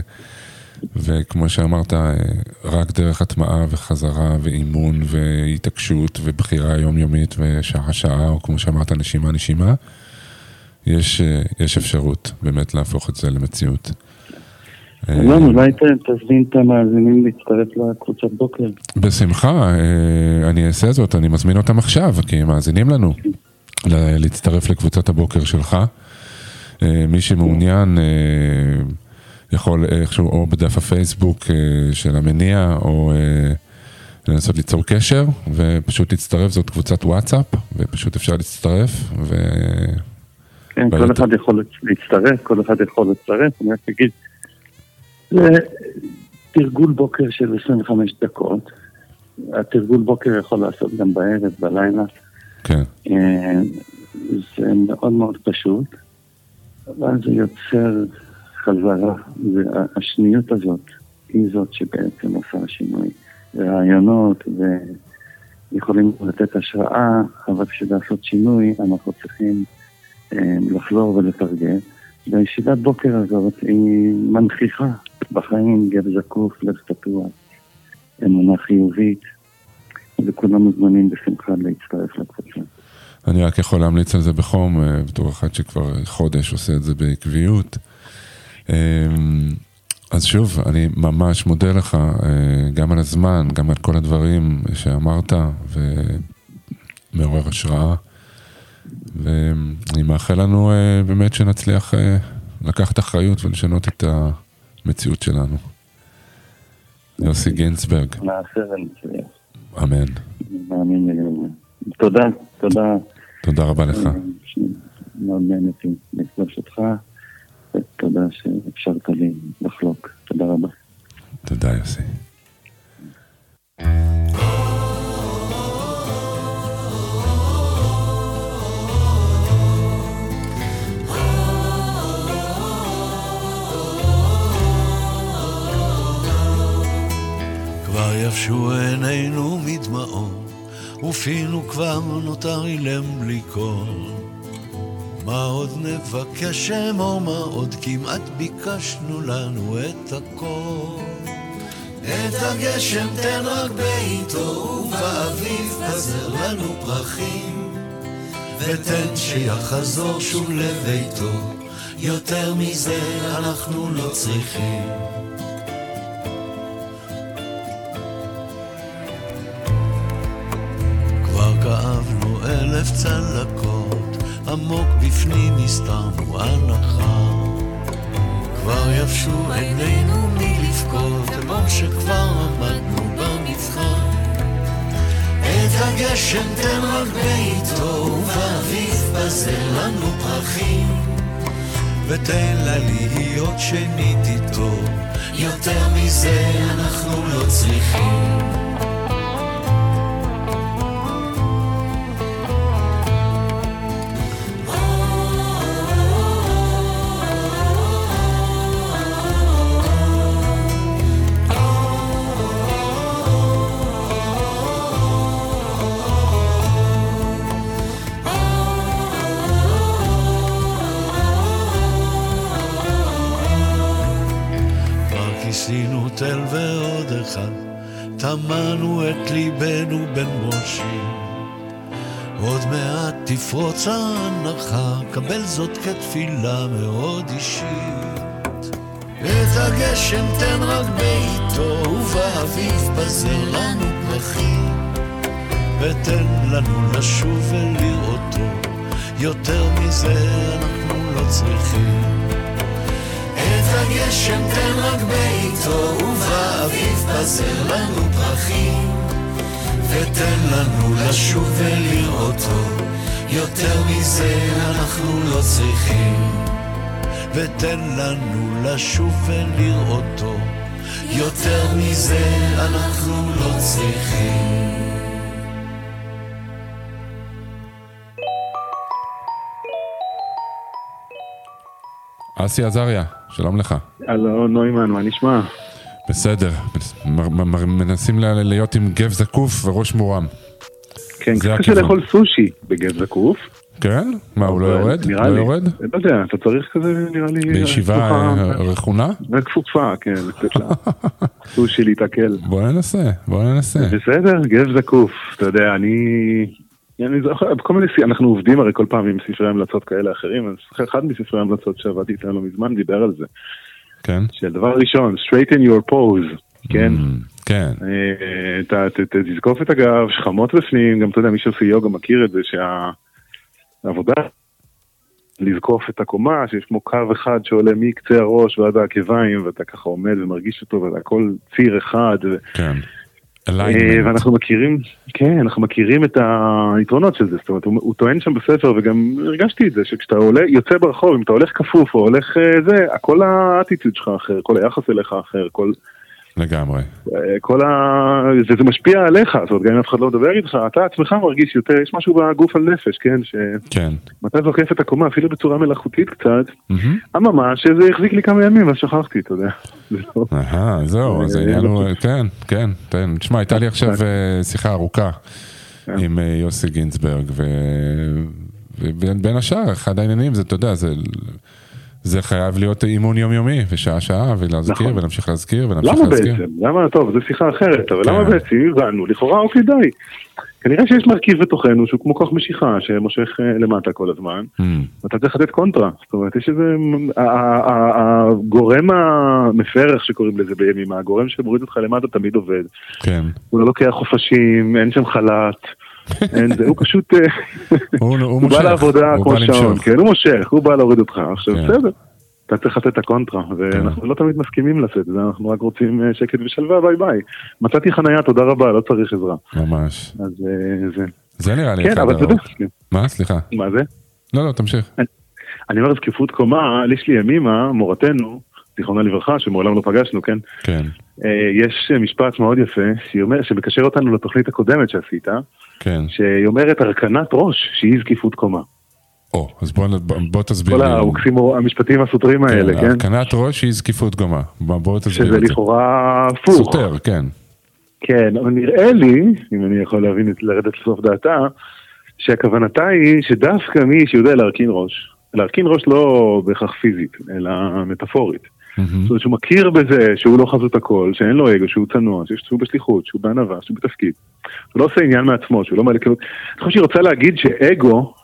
וכמו שאמרת, רק דרך הטמעה וחזרה ואימון והתעקשות ובחירה יומיומית ושעה-שעה, או כמו שאמרת, נשימה-נשימה, יש, יש אפשרות באמת להפוך את זה למציאות. אלון, אולי תזמין את המאזינים להצטרף לקבוצת בוקר. בשמחה, אה, אני אעשה זאת, אני מזמין אותם עכשיו, כי הם מאזינים לנו להצטרף לקבוצת הבוקר שלך. אה, מי שמעוניין אה, יכול איכשהו או בדף הפייסבוק של המניע, או לנסות ליצור קשר, ופשוט להצטרף, זאת קבוצת וואטסאפ, ופשוט אפשר להצטרף, ו... כן, כל אחד יכול להצטרף, כל אחד יכול לצרף, אני רק אגיד... זה תרגול בוקר של 25 דקות. התרגול בוקר יכול לעשות גם בערב, בלילה. כן. אה, זה מאוד מאוד פשוט, אבל זה יוצר חזרה, והשניות הזאת היא זאת שבעצם עושה שינוי. רעיונות ויכולים לתת השראה, אבל כדי לעשות שינוי אנחנו צריכים אה, לחזור ולתרגל. והישיבת בוקר הזאת היא מנכיחה בחיים, גב זקוף, לב פתוח, אמונה חיובית, וכולם מוזמנים בשמחה להצטרף לקבוצה. אני רק יכול להמליץ על זה בחום, אה, בתור אחד שכבר חודש עושה את זה בעקביות. אה, אז שוב, אני ממש מודה לך אה, גם על הזמן, גם על כל הדברים שאמרת, ומעורר השראה. ואני מאחל לנו באמת שנצליח לקחת אחריות ולשנות את המציאות שלנו. יוסי גינצברג. נעשה ונצליח. אמן. תודה, תודה. תודה רבה לך. מאוד נהניתי לפגוש אותך, ותודה שאפשרת לי לחלוק. תודה רבה. תודה, יוסי. כבר יבשו עינינו מדמעות, ופינו כבר נותר אילם בלי קול. מה עוד נבקש אמור, מה עוד כמעט ביקשנו לנו את הכל. את הגשם תן רק בעיתו, ובאביב פזר לנו פרחים. ותן שיחזור שוב לביתו, יותר מזה אנחנו לא צריכים. אלף צלקות, עמוק בפנים הסתרנו הנחה. כבר יבשו עינינו מלבכות, כמו שכבר עמדנו במבחן. את הגשם תן רק בעיתו, ובאביב בזל לנו פרחים. ותן לה להיות שנית איתו, יותר מזה אנחנו לא צריכים. תפרוץ ההנחה, קבל זאת כתפילה מאוד אישית. את הגשם תן רק בעיתו, ובאביב בזר לנו פרחים. ותן לנו לשוב ולראותו, יותר מזה אנחנו לא צריכים. את הגשם תן רק בעיתו, ובאביב פזר לנו פרחים. ותן לנו לשוב ולראותו, יותר מזה אנחנו לא צריכים. ותן לנו לשוב ולראותו, יותר מזה אנחנו לא צריכים. אסי עזריה, שלום לך. הלו, נוימן, מה נשמע? בסדר, מנסים להיות עם גב זקוף וראש מורם. כן, זה קשה. לאכול סושי בגב זקוף. כן? מה, הוא לא יורד? נראה לא לי. יורד? לא יודע, אתה צריך כזה, נראה לי... בישיבה רכונה? כפופה, כן, לתת לה סושי להתעכל. בוא ננסה, בוא ננסה. בסדר, גב זקוף, אתה יודע, אני... אני זוכר, בכל מיני, סי- אנחנו עובדים הרי כל פעם עם ספרי המלצות כאלה אחרים, אז אחד מספרי המלצות שעבדתי איתם לא מזמן דיבר על זה, כן? שדבר ראשון, straighten your pose, כן? כן. אה, אתה תזקוף את הגב, שכמות בפנים, גם אתה יודע, מי שעושה יוגה מכיר את זה שהעבודה, לזקוף את הקומה, שיש כמו קו אחד שעולה מקצה הראש ועד העקביים, ואתה ככה עומד ומרגיש אותו, והכל ציר אחד. כן. אה, alignment. ואנחנו מכירים, כן, אנחנו מכירים את היתרונות של זה, זאת אומרת, הוא, הוא טוען שם בספר, וגם הרגשתי את זה, שכשאתה עולה, יוצא ברחוב, אם אתה הולך כפוף או הולך אה, זה, כל האטיטוד שלך אחר, כל היחס אליך אחר, כל... לגמרי. כל ה... וזה משפיע עליך, זאת אומרת, גם אם אף אחד לא מדבר איתך, אתה עצמך מרגיש יותר, יש משהו בגוף על נפש, כן? כן. שמתי זוקף את הקומה, אפילו בצורה מלאכותית קצת. אממה, שזה החזיק לי כמה ימים, אז שכחתי, אתה יודע. זה לא- אהה, זהו, אז אה, העניין הוא, לא. כן, כן, כן. תשמע, הייתה לי עכשיו אה, שיחה ארוכה. עם אה, יוסי גינצברג, ובין השאר, אחד העניינים זה, אתה יודע, זה... זה חייב להיות אימון יומיומי, ושעה שעה, ולהזכיר, נכון. ולהמשיך להזכיר, ולהמשיך למה להזכיר. בעצם? למה, טוב, זו שיחה אחרת, אבל כן. למה בעצם הבנו? לכאורה אוקיי די. כנראה שיש מרכיב בתוכנו שהוא כמו כוח משיכה שמושך אה, למטה כל הזמן, Mm, ואתה צריך לתת קונטרה. זאת אומרת, יש איזה... הגורם המפר, איך שקוראים לזה בימים, הגורם שמוריד אותך למטה תמיד עובד. כן. הוא לא לוקח חופשים, אין שם חל"ת, הוא פשוט... אה, הוא בא לעבודה כמו שעון. כן, הוא מושך, הוא בא להוריד אותך. עכשיו, כן. בסדר, אתה צריך לתת את הקונטרה, ואנחנו לא תמיד מסכימים לשאת את זה, אנחנו רק רוצים אה, שקט ושלווה, ביי ביי. מצאתי חנייה, תודה רבה, לא צריך עזרה. ממש. אז אה, זה... זה נראה לי כן, אחד אבל אתה יודע, הרוב. כן. מה? סליחה. מה זה? לא, לא, תמשיך. אני אומר זקיפות קומה, יש לי ימימה, מורתנו, זיכרונה לברכה, שמעולם לא פגשנו, כן? כן, יש משפט מאוד יפה, שמקשר אותנו לתוכנית הקודמת שעשית, כן. שהיא אומרת הרכנת ראש, שהיא זקיפות קומה. או, אז בוא נ- בוא תסביר כל לי. האוקסימור, המשפטים הסותרים האלה, כן? הרכנת ראש היא זקיפות גומה. בוא בוא תסביר שזה את זה. לכאורה הפוך. סותר, כן. כן, אבל נראה לי, אם אני יכול להבין, לרדת לסוף דעתה, שהכוונתה היא שדווקא מי שיודע להרכין ראש, להרכין ראש לא בהכרח פיזית, אלא מטאפורית. זאת אומרת שהוא מכיר בזה שהוא לא חזות הכל, שאין לו אגו, שהוא צנוע, שהוא בשליחות, שהוא בענווה, שהוא בתפקיד. הוא לא עושה עניין מעצמו, שהוא לא מלא כאילו... אני חושב שהיא רוצה להגיד שאגו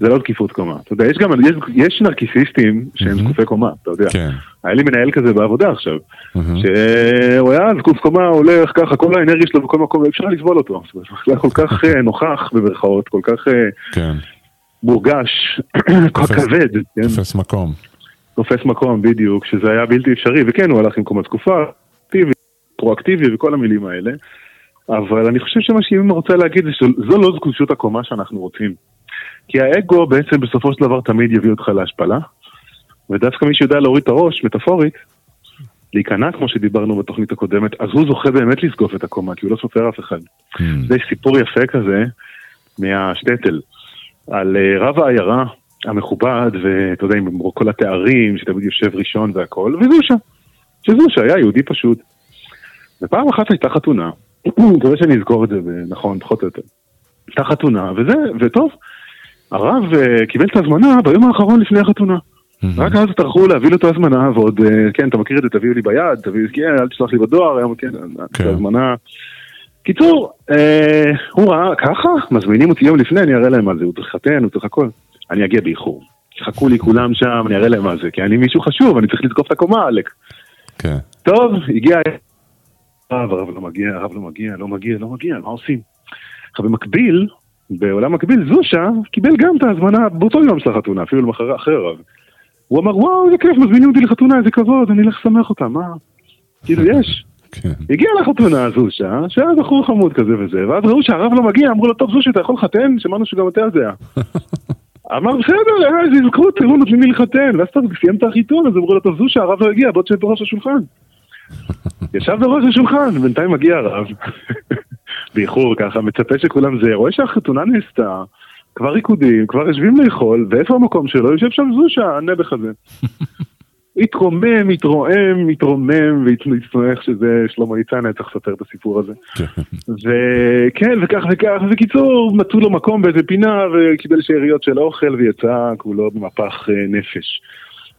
זה לא זקיפות קומה. אתה יודע, יש גם, יש, יש נרקיסיסטים שהם. זקופי קומה, אתה יודע. כן. היה לי מנהל כזה בעבודה עכשיו. שהוא היה זקוף קומה, הולך ככה, כל האנרגיה שלו בכל מקום, אפשר לסבול אותו. זאת אומרת, הוא היה כל כך אה, נוכח במרכאות, כל כך אה, כן. מורגש, כל כבד, כן? תופס מקום. תופס מקום בדיוק, שזה היה בלתי אפשרי, וכן, הוא הלך עם קומה זקופה, אקטיבי, פרואקטיבי וכל המילים האלה. אבל אני חושב שמה שאימא רוצה להגיד זה שזו לא זכושות הקומה שאנחנו רוצים. כי האגו בעצם בסופו של דבר תמיד יביא אותך להשפלה, ודווקא מי שיודע להוריד את הראש, מטאפורית, להיכנע כמו שדיברנו בתוכנית הקודמת, אז הוא זוכה באמת לזקוף את הקומה, כי הוא לא סופר אף אחד. Hmm. זה סיפור יפה כזה מהשטטל, על אה, רב העיירה המכובד, ואתה יודע, עם כל התארים, שתמיד יושב ראשון והכל, וזושה, שזושה היה יהודי פשוט. ופעם אחת הייתה חתונה, מקווה שאני אזכור את זה נכון, פחות או יותר. הייתה חתונה, וזה, וטוב, הרב אה, קיבל את ההזמנה ביום האחרון לפני החתונה. רק אז טרחו להביא לו את ההזמנה, ועוד, אה, כן, אתה מכיר את זה, תביאו לי ביד, תביאו, כן, אל תשלח לי בדואר, היום, כן, את כן. ההזמנה. קיצור, אה, הוא ראה ככה, מזמינים אותי יום לפני, אני אראה להם מה זה, הוא צריך לחתן, הוא צריך הכל. אני אגיע באיחור. חכו לי כולם שם, אני אראה להם מה זה, כי אני מישהו חשוב, אני צריך לתקוף את הקומה, עלק. כן. טוב, הגיע... הרב, הרב לא מגיע, הרב לא מגיע, לא מגיע, לא מגיע, מה עושים? עכשיו במקביל, בעולם מקביל, זושה קיבל גם את ההזמנה באותו יום של החתונה, אפילו למחר אחרי הרב. הוא אמר, וואו, איזה כיף, מזמינים אותי לחתונה, איזה כבוד, אני אלך לשמח אותם, מה? כאילו, יש. כן. הגיע לחתונה זושה, שהיה בחור חמוד כזה וזה, ואז ראו שהרב לא מגיע, אמרו לו, טוב זושה, אתה יכול לחתן? שמענו שגם אתה יודע. אמר, בסדר, זכות, תראו, נותנים לי לחתן. ואז אתה סיים את החיתון, אז אמרו לו, טוב זושה, הרב לא הגיע, בוא תשב בראש השולחן. ישב בראש השולחן, בינתיים מגיע הרב, באיחור ככה, מצפה שכולם זה, רואה שהחתונה נעשתה, כבר ריקודים, כבר יושבים לאכול, ואיפה המקום שלו? יושב שם זושה, הנעבך הזה. התרומם, התרועם, התרומם, והצטרך שזה שלמה ניצן היה צריך לספר את הסיפור הזה. כן. וכן, וכך וכך, ובקיצור, מצאו לו מקום באיזה פינה, וקיבל שאריות של אוכל, ויצא כולו במפח אה, נפש.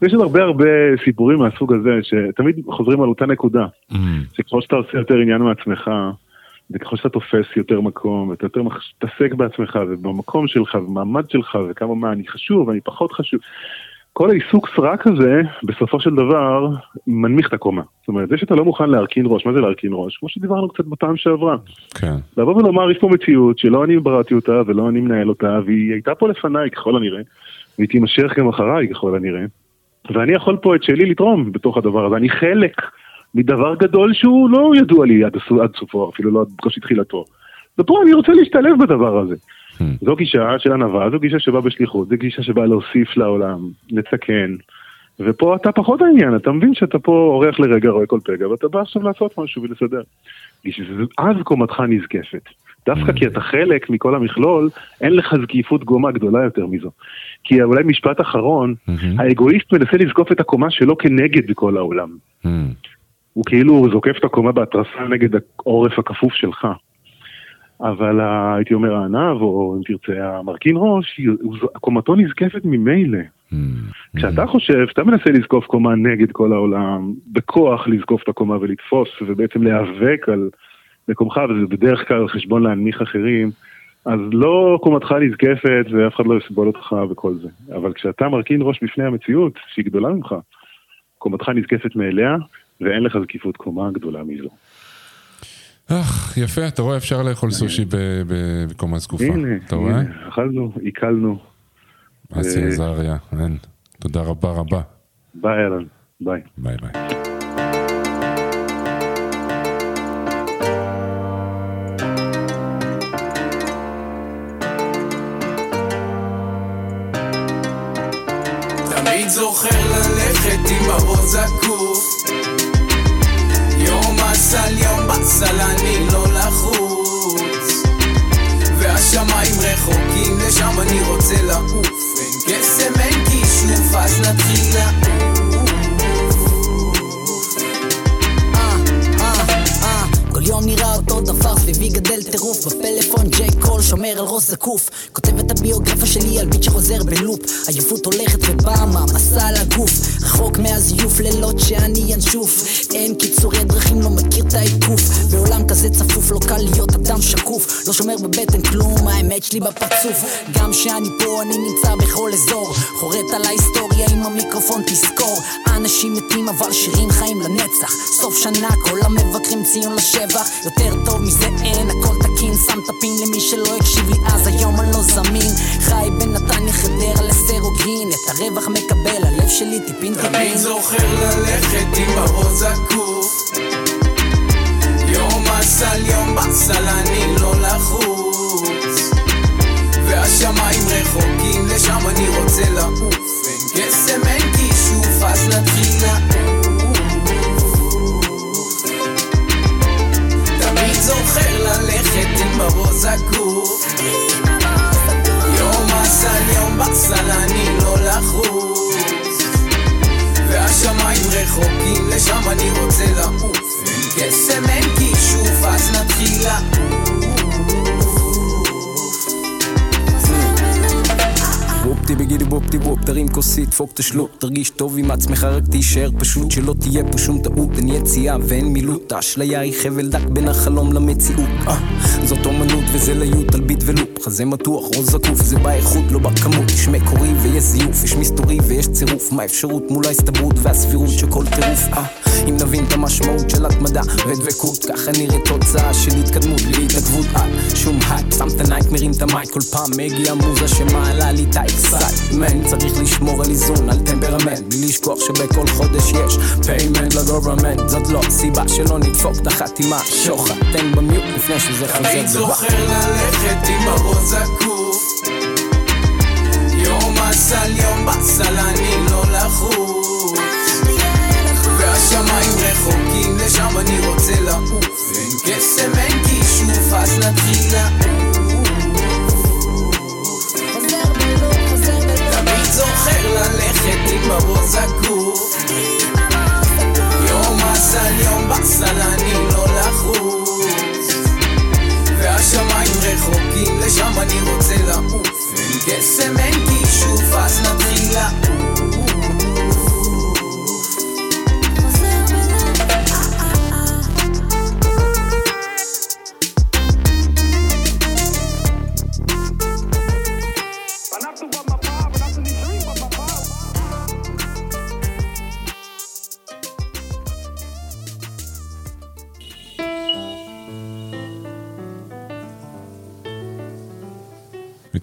ויש עוד הרבה הרבה סיפורים מהסוג הזה, שתמיד חוזרים על אותה נקודה, Hmm. שככל שאתה עושה יותר עניין מעצמך, וככל שאתה תופס יותר מקום, ואתה יותר מתעסק בעצמך, ובמקום שלך, ובמעמד שלך, וכמה מה אני חשוב, אני פחות חשוב, כל העיסוק סרק הזה, בסופו של דבר, מנמיך את הקומה. זאת אומרת, זה שאתה לא מוכן להרכין ראש, מה זה להרכין ראש? כמו שדיברנו קצת בפעם שעברה. כן. לבוא ולומר, יש פה מציאות שלא אני בראתי אותה ולא אני מנהל אותה, והיא הייתה פה לפניי ככל הנראה, והיא תימשך גם אחריי ככל הנראה, ואני יכול פה את שלי לתרום בתוך הדבר הזה. אני חלק מדבר גדול שהוא לא ידוע לי עד, סופו, אפילו לא עד בקושי תחילתו. ופה אני רוצה להשתלב בדבר הזה. זו גישה של ענווה, זו גישה שבאה בשליחות, זו גישה שבאה להוסיף לעולם, לתקן. ופה אתה פחות העניין, אתה מבין שאתה פה אורח לרגע, רואה כל פגע, ואתה בא עכשיו לעשות משהו ולסדר. אז קומתך נזקפת. דווקא כי אתה חלק מכל המכלול, אין לך זקיפות גומה גדולה יותר מזו. כי אולי משפט אחרון. האגואיסט מנסה לזקוף את הקומה שלו כנגד כל העולם. הוא כאילו זוקף את הקומה בהתרסה נגד העורף הכפוף שלך. אבל הייתי אומר הענב, או אם תרצה המרכין ראש, קומתו נזקפת ממילא. Hmm. כשאתה חושב שאתה מנסה לזקוף קומה נגד כל העולם, בכוח לזקוף את הקומה ולתפוס, ובעצם להיאבק על מקומך, וזה בדרך כלל חשבון להנמיך אחרים, אז לא קומתך נזקפת ואף אחד לא יסבול אותך וכל זה. אבל כשאתה מרכין ראש בפני המציאות, שהיא גדולה ממך, קומתך נזקפת מאליה, ואין לך זקיפות קומה גדולה מזו. אך, יפה, אתה רואה, אפשר לאכול סושי ב- ב- בקומה זקופה. הנה, אתה רואה? הנה, אכלנו, עיכלנו. אסי אה, עזריה, אין. תודה רבה רבה. ביי אלן, ביי. ביי ביי. תמיד זוכר ללכת עם הראש זקוף יום אסל יום בסל אני לא לחוץ. והשמיים רחוקים לשם אני רוצה לעוף. אין קסם אין כישוף אז נתחיל לעוף. אה, אה, אה, כל יום נראה אותו דבר, סביבי גדל טירוף. בפלאפון ג'יי קול שומר על ראש זקוף. כותב את הביוגרפיה שלי על ביט שחוזר בלופ. עייפות הולכת ובאה מהמסע על הגוף רחוק מהזיוף לילות שאני ינשוף אין קיצורי דרכים, לא מכיר את העיקוף בעולם כזה צפוף לא קל להיות אדם שקוף. לא שומר בבטן כלום, האמת שלי בפרצוף. גם שאני פה אני נמצא בכל אזור. חורט על ההיסטוריה עם המיקרופון תזכור. אנשים מתים אבל שירים חיים לנצח. סוף שנה כל המבקרים ציון לשבח. יותר טוב מזה אין. הכל תקין שם את הפין למי שלא הקשיב לי אז היום אני לא זמין. חי בין נתניה חדרה לסירוגין את הרווח מקבל הלב שלי טיפין טיפין. תמיד זוכר ללכת עם הראש זקוף. יום אסל יום באסל אני לא לחוץ. והשמיים רחוקים לשם אני רוצה לעוף. אין קסם אין כישוף אז נתחיל לעוף זוכר ללכת עם בראש זקוף. יום אסל יום באסל אני לא לחוץ. והשמיים רחוקים לשם אני רוצה לעוף. אין קסם אין כישוף אז נתחיל לעוף וופטי בגידי בופטי וופ, תרים כוסית, דפוק את השלוק, תרגיש טוב עם עצמך, רק תישאר פשוט, שלא תהיה פה שום טעות, אין יציאה ואין מילוט, האשליה היא חבל דק בין החלום למציאות, אה, זאת אומנות וזה להיות על ביט ולופ, חזה מתוח, ראש זקוף, זה באיכות, לא בכמות, יש מקורי ויש זיוף, יש מסתורי ויש צירוף, מה האפשרות מול ההסתברות והסבירות שכל טירוף, אה, אם נבין את המשמעות של התמדה ודבקות, ככה נראית תוצאה של התקדמות, בלי התעכבות, אה, שום הייפ, שם את ה Nike, מרים את ה mic, כל פעם מגיע מוזה שמעלה לי את ה excitement, צריך לשמור על איזון, על טמפרמנט, בלי לשכוח שבכל חודש יש payment ל government, זאת לא סיבה שלא נדפוק את החתימה, שוחט, תן במיוט לפני שזה תמיד חוזר זוכר ללכת עם הראש זקוף יום אסל יום באסל אני לא לחוץ. והשמיים רחוקים לשם אני רוצה לעוף. אין קסם אין כישוף אז נתחיל לעוף הראש זקוף יום אסל יום באסל אני לא לחוץ. והשמיים רחוקים לשם אני רוצה לעוף. אין קסם אין כישוף אז נתחיל לעוף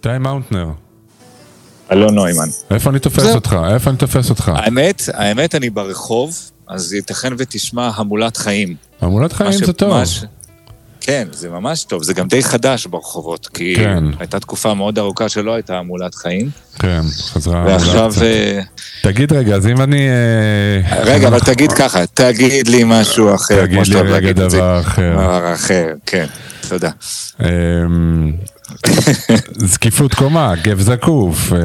איתי מאונטנר, אלון נוימן. איפה אני תופס זהו. אותך? איפה אני תופס אותך? האמת, האמת, אני ברחוב, אז ייתכן ותשמע המולת חיים. המולת חיים ש- זה טוב. ש- כן, זה ממש טוב. זה גם די חדש ברחובות, כי כן. הייתה תקופה מאוד ארוכה שלא הייתה המולת חיים. כן, חזרה... ועכשיו... אה, תגיד רגע, אז אם אני... אה, רגע, אבל תגיד ככה, תגיד לי משהו אחר, תגיד כמו שאתה לי אוהב רגע להגיד את זה. דבר אחר. דבר אחר, כן, תודה. זקיפות קומה, גב זקוף. אה,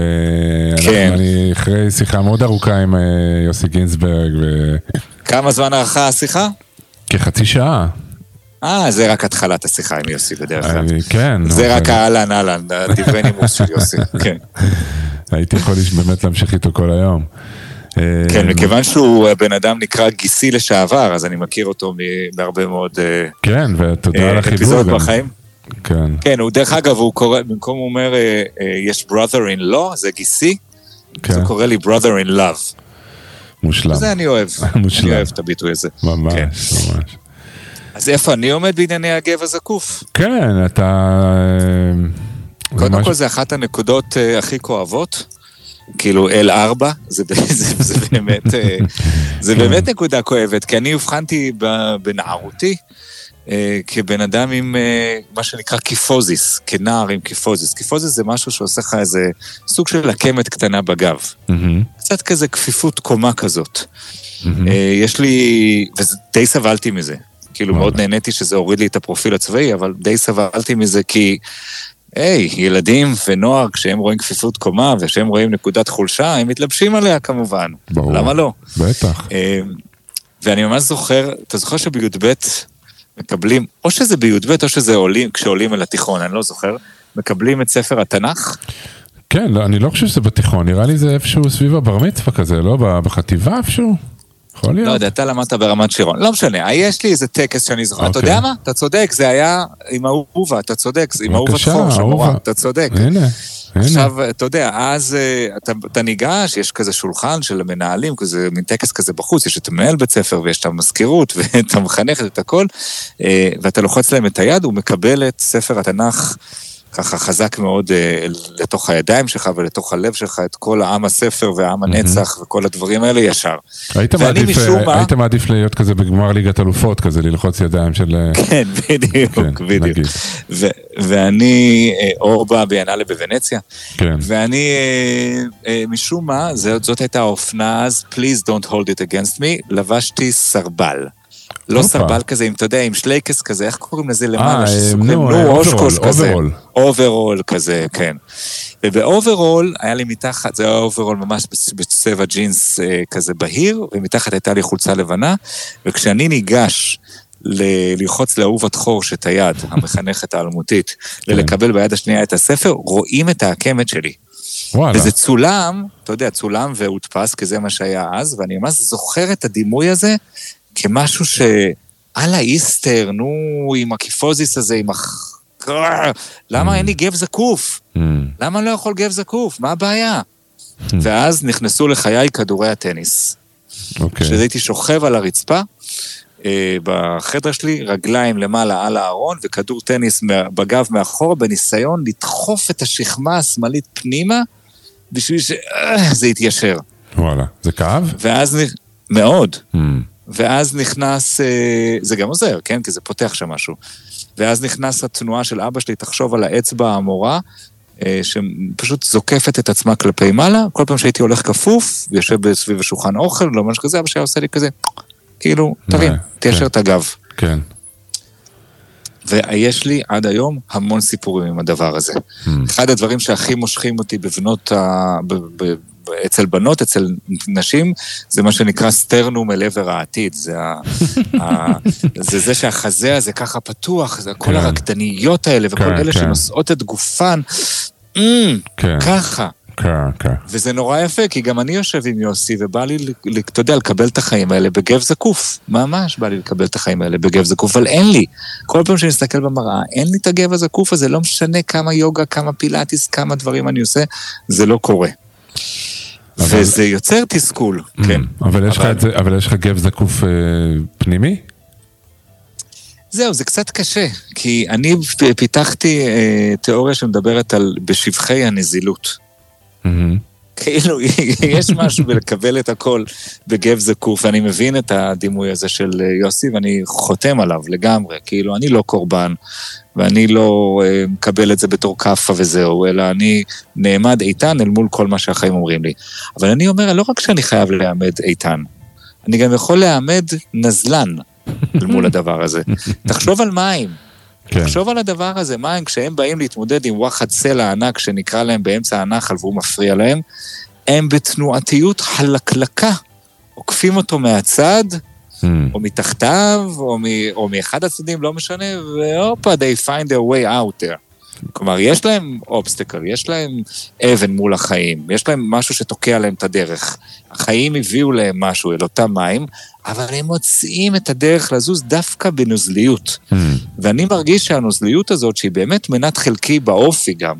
כן. אני אחרי שיחה מאוד ארוכה עם אה, יוסי גינזברג, כמה זמן ארכה השיחה? וכחצי שעה. אה, זה רק התחלת השיחה עם יוסי בדרך כלל. אני- כן. זה רק האהלן אהלן, דברי נימוס של יוסי, כן. הייתי יכול באמת להמשיך איתו כל היום. כן, מכיוון שהוא בן אדם נקרא גיסי לשעבר, אז אני מכיר אותו בהרבה מאוד אה, כן, ותודה אה, על החיבור. אפיזודות. בחיים. כן, כן, הוא דרך אגב, הוא קורא, במקום הוא אומר, אה, אה, יש brother in law, זה גיסי, אז כן, הוא קורא לי brother in love. מושלם. זה אני אוהב, מושלם. אני אוהב את הביטוי הזה. ממש, כן. ממש. אז איפה אני עומד בענייני הגב הזקוף? כן, אתה... אה, זה קודם משהו- כל זה אחת הנקודות אה, הכי כואבות. כאילו L4, זה, ב- זה, זה באמת, זה כן. באמת נקודה כואבת, כי אני אובחנתי בנערותי כבן אדם עם אה, מה שנקרא קיפוזיס, כנער עם קיפוזיס. קיפוזיס זה משהו שעושה לך איזה סוג של עקמת קטנה בגב. מהמם, קצת כזה כפיפות קומה כזאת. אה, יש לי, ודי סבלתי מזה. כאילו. מאוד נהניתי שזה הוריד לי את הפרופיל הצבאי, אבל די סבלתי מזה כי, היי, ילדים ונוער, כשהם רואים כפיפות קומה וכשהם רואים נקודת חולשה, הם מתלבשים עליה כמובן. ברור. למה לא? בטח. אה, ואני ממש זוכר, אתה זוכר שבי"ב מקבלים, או שזה בי"ב או שזה עולים, כשעולים אל התיכון, אני לא זוכר, מקבלים את ספר התנ"ך, כן, לא, אני לא חושב שזה בתיכון, נראה לי זה איפשהו סביב הבר מצווה כזה, לא? בחטיבה איפשהו? יכול להיות? לא יודע, אתה למדת ברמת שירון. לא משנה, יש לי איזה טקס שאני זוכר. אתה אוקיי. יודע מה? אתה צודק, זה היה עם אהובה, אתה צודק, זה עם אהובה בכור של מורה. אתה צודק. הנה, הנה. עכשיו, אתה יודע, אז אה, אתה, אתה ניגש, יש כזה שולחן של מנהלים, כזה מין טקס כזה בחוץ, יש את מנהל בית ספר ויש את המזכירות ואת המחנכת, את הכל, אה, ואתה לוחץ להם את היד, הוא מקבל את ספר התנ"ך ככה חזק מאוד אה, לתוך הידיים שלך ולתוך הלב שלך, את כל העם הספר והעם הנצח וכל הדברים האלה ישר. היית מעדיף, אה, מה- היית מעדיף להיות כזה בגמר ליגת אלופות, כזה ללחוץ ידיים של... אה, כן, בדיוק, כן, בדיוק. ו- ואני, אה, או בביאנלה בוונציה, כן. ואני, אה, אה, משום מה, זאת, זאת הייתה האופנה אז, Please don't hold it against me, לבשתי סרבל. לא. סרבל כזה, עם, אתה יודע, עם שלייקס כזה, איך קוראים לזה למעלה? נו, נו, אה, OshKosh אוברול, כזה. אוברול. אוברול כזה, כן. ובאוברול, היה לי מתחת, זה היה אוברול ממש בצ- בצבע ג'ינס אה, כזה בהיר, ומתחת הייתה לי חולצה לבנה, וכשאני ניגש ל- ללחוץ לאהובת חורש את היד, המחנכת האלמותית, כן. ולקבל ביד השנייה את הספר, רואים את העקמת שלי. וואלה. וזה צולם, אתה יודע, צולם והודפס, כי זה מה שהיה אז, ואני ממש זוכר את הדימוי הזה כמשהו ש... אללה איסטר, נו, עם הקיפוזיס הזה, עם הח... למה אין לי גב זקוף? Mm, למה אני לא יכול גב זקוף? מה הבעיה? ואז נכנסו לחיי כדורי הטניס. אוקיי. כשאז הייתי שוכב על הרצפה, אה, בחדר שלי, רגליים למעלה על הארון, וכדור טניס בגב מאחורה, בניסיון לדחוף את השכמה השמאלית פנימה, בשביל שזה יתיישר. וואלה. זה כאב? ואז, מאוד, Mm, ואז נכנס, אה, זה גם עוזר, כן? כי זה פותח שם משהו. ואז נכנס התנועה של אבא שלי, תחשוב על האצבע המורה, אה, שפשוט זוקפת את עצמה כלפי מעלה. כל פעם שהייתי הולך כפוף, יושב סביב השולחן אוכל, לא משהו כזה, אבא שלי עושה לי כזה, כאילו, תרים, מה, תיישר כן. את הגב. כן. ויש לי עד היום המון סיפורים עם הדבר הזה. Mm, אחד הדברים שהכי מושכים אותי בבנות ה... אצל בנות, אצל נשים, זה מה שנקרא סטרנום אל עבר העתיד. זה, ה... ה... זה זה שהחזה הזה ככה פתוח, זה כל כן. הרקדניות האלה, וכל כן, אלה כן. שנושאות את גופן, mm, כן. ככה. כן, כן. וזה נורא יפה, כי גם אני יושב עם יוסי, ובא לי, אתה יודע, לקבל את החיים האלה בגב זקוף. ממש בא לי לקבל את החיים האלה בגב זקוף, אבל אין לי. כל פעם שאני מסתכל במראה, אין לי את הגב הזקוף הזה, לא משנה כמה יוגה, כמה פילאטיס, כמה דברים אני עושה, זה לא קורה. אבל- וזה יוצר תסכול, כן. Mm, אבל יש לך את זה, אבל יש לך גב זקוף אה, פנימי? זהו, זה קצת קשה, כי אני פיתחתי אה, תיאוריה שמדברת על בשבחי הנזילות. מהמם. כאילו, יש משהו בלקבל את הכל בגב זקוף, ואני מבין את הדימוי הזה של אה, יוסי, ואני חותם עליו לגמרי. כאילו, אני לא קורבן, ואני לא אה, מקבל את זה בתור כאפה וזהו, אלא אני נעמד איתן אל מול כל מה שהחיים אומרים לי. אבל אני אומר, לא רק שאני חייב להעמד איתן, אני גם יכול להעמד נזלן אל מול הדבר הזה. תחשוב על מים. כן. תחשוב על הדבר הזה, מים, כשהם באים להתמודד עם וואחד סלע ענק שנקרא להם באמצע הנחל והוא מפריע להם, הם בתנועתיות חלקלקה. עוקפים אותו מהצד, Mm, או מתחתיו, או, מ, או מאחד הצדדים, לא משנה, והופה, they find their way out there. כלומר, יש להם אובסטקל, יש להם אבן מול החיים, יש להם משהו שתוקע להם את הדרך. החיים הביאו להם משהו אל אותם מים, אבל הם מוצאים את הדרך לזוז דווקא בנוזליות. mm, ואני מרגיש שהנוזליות הזאת, שהיא באמת מנת חלקי באופי גם,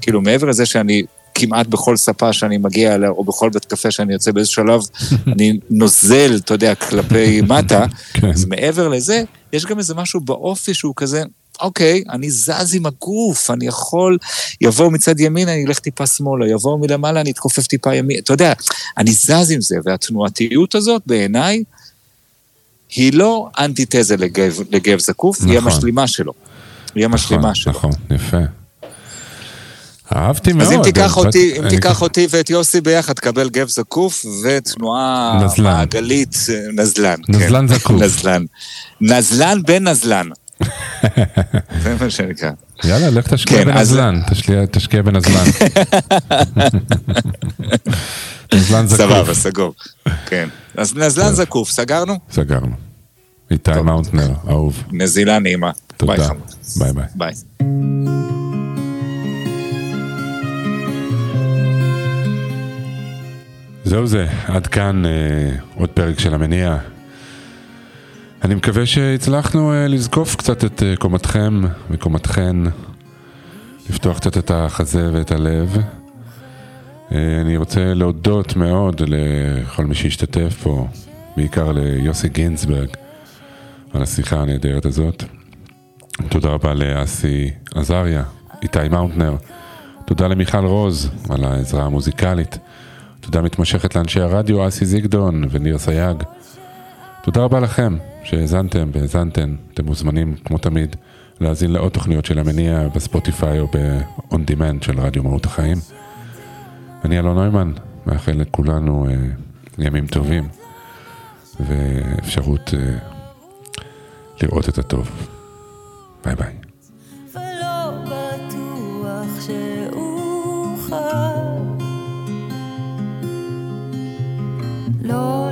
כאילו מעבר לזה שאני כמעט בכל ספה שאני מגיע אליה, או בכל בית קפה שאני יוצא באיזשהו שלב, אני נוזל, אתה יודע, כלפי מטה, כן. אז מעבר לזה, יש גם איזה משהו באופי שהוא כזה, אוקיי, אני זז עם הגוף, אני יכול, יבוא מצד ימין, אני אלך טיפה שמאלה, יבוא מלמעלה, אני אתכופף טיפה ימין, אתה יודע, אני זז עם זה, והתנועתיות הזאת בעיניי, היא לא אנטיתזה לגב, לגב זקוף, היא נכון. המשלימה שלו. היא המשלימה נכון, שלו. נכון, יפה. אהבתי מאוד. אז אם תיקח אבל- אותי, אם אני תיקח אקח- אותי ואת יוסי ביחד, תקבל גב זקוף ותנועה נזלן. מעגלית, אה, נזלן. נזלן כן. זקוף. נזלן. נזלן בן נזלן. זה מה שנקרא. יאללה, לך תשקיע כן, אז- בנזלן, תשקיע- תשקיע בנזלן. נזלן זקוף. סבבה, סגור. כן. אז נזלן זקוף, סגרנו? סגרנו. איתי. מאונטנר, אהוב. נזילה נעימה. תודה. ביי ביי. ביי. זהו זה, עד כאן אה, עוד פרק של המניע. אני מקווה שהצלחנו אה, לזקוף קצת את אה, קומתכם וקומתכן, לפתוח קצת את החזה ואת הלב. אה, אני רוצה להודות מאוד לכל מי שהשתתף פה, בעיקר ליוסי גינזברג, על השיחה הנהדרת הזאת. תודה רבה לאסי עזריה, איתי מאונטנר. תודה למיכל רוז על העזרה המוזיקלית. תודה מתמשכת לאנשי הרדיו אסי זיגדון וניר סייג. תודה רבה לכם שהאזנתם והאזנתן. אתם מוזמנים, כמו תמיד, להאזין לעוד תוכניות של המניע בספוטיפיי או ב-on demand של רדיו מהות החיים. אני אלון נוימן, מאחל לכולנו אה, ימים טובים ואפשרות אה, לראות את הטוב. ביי ביי. לא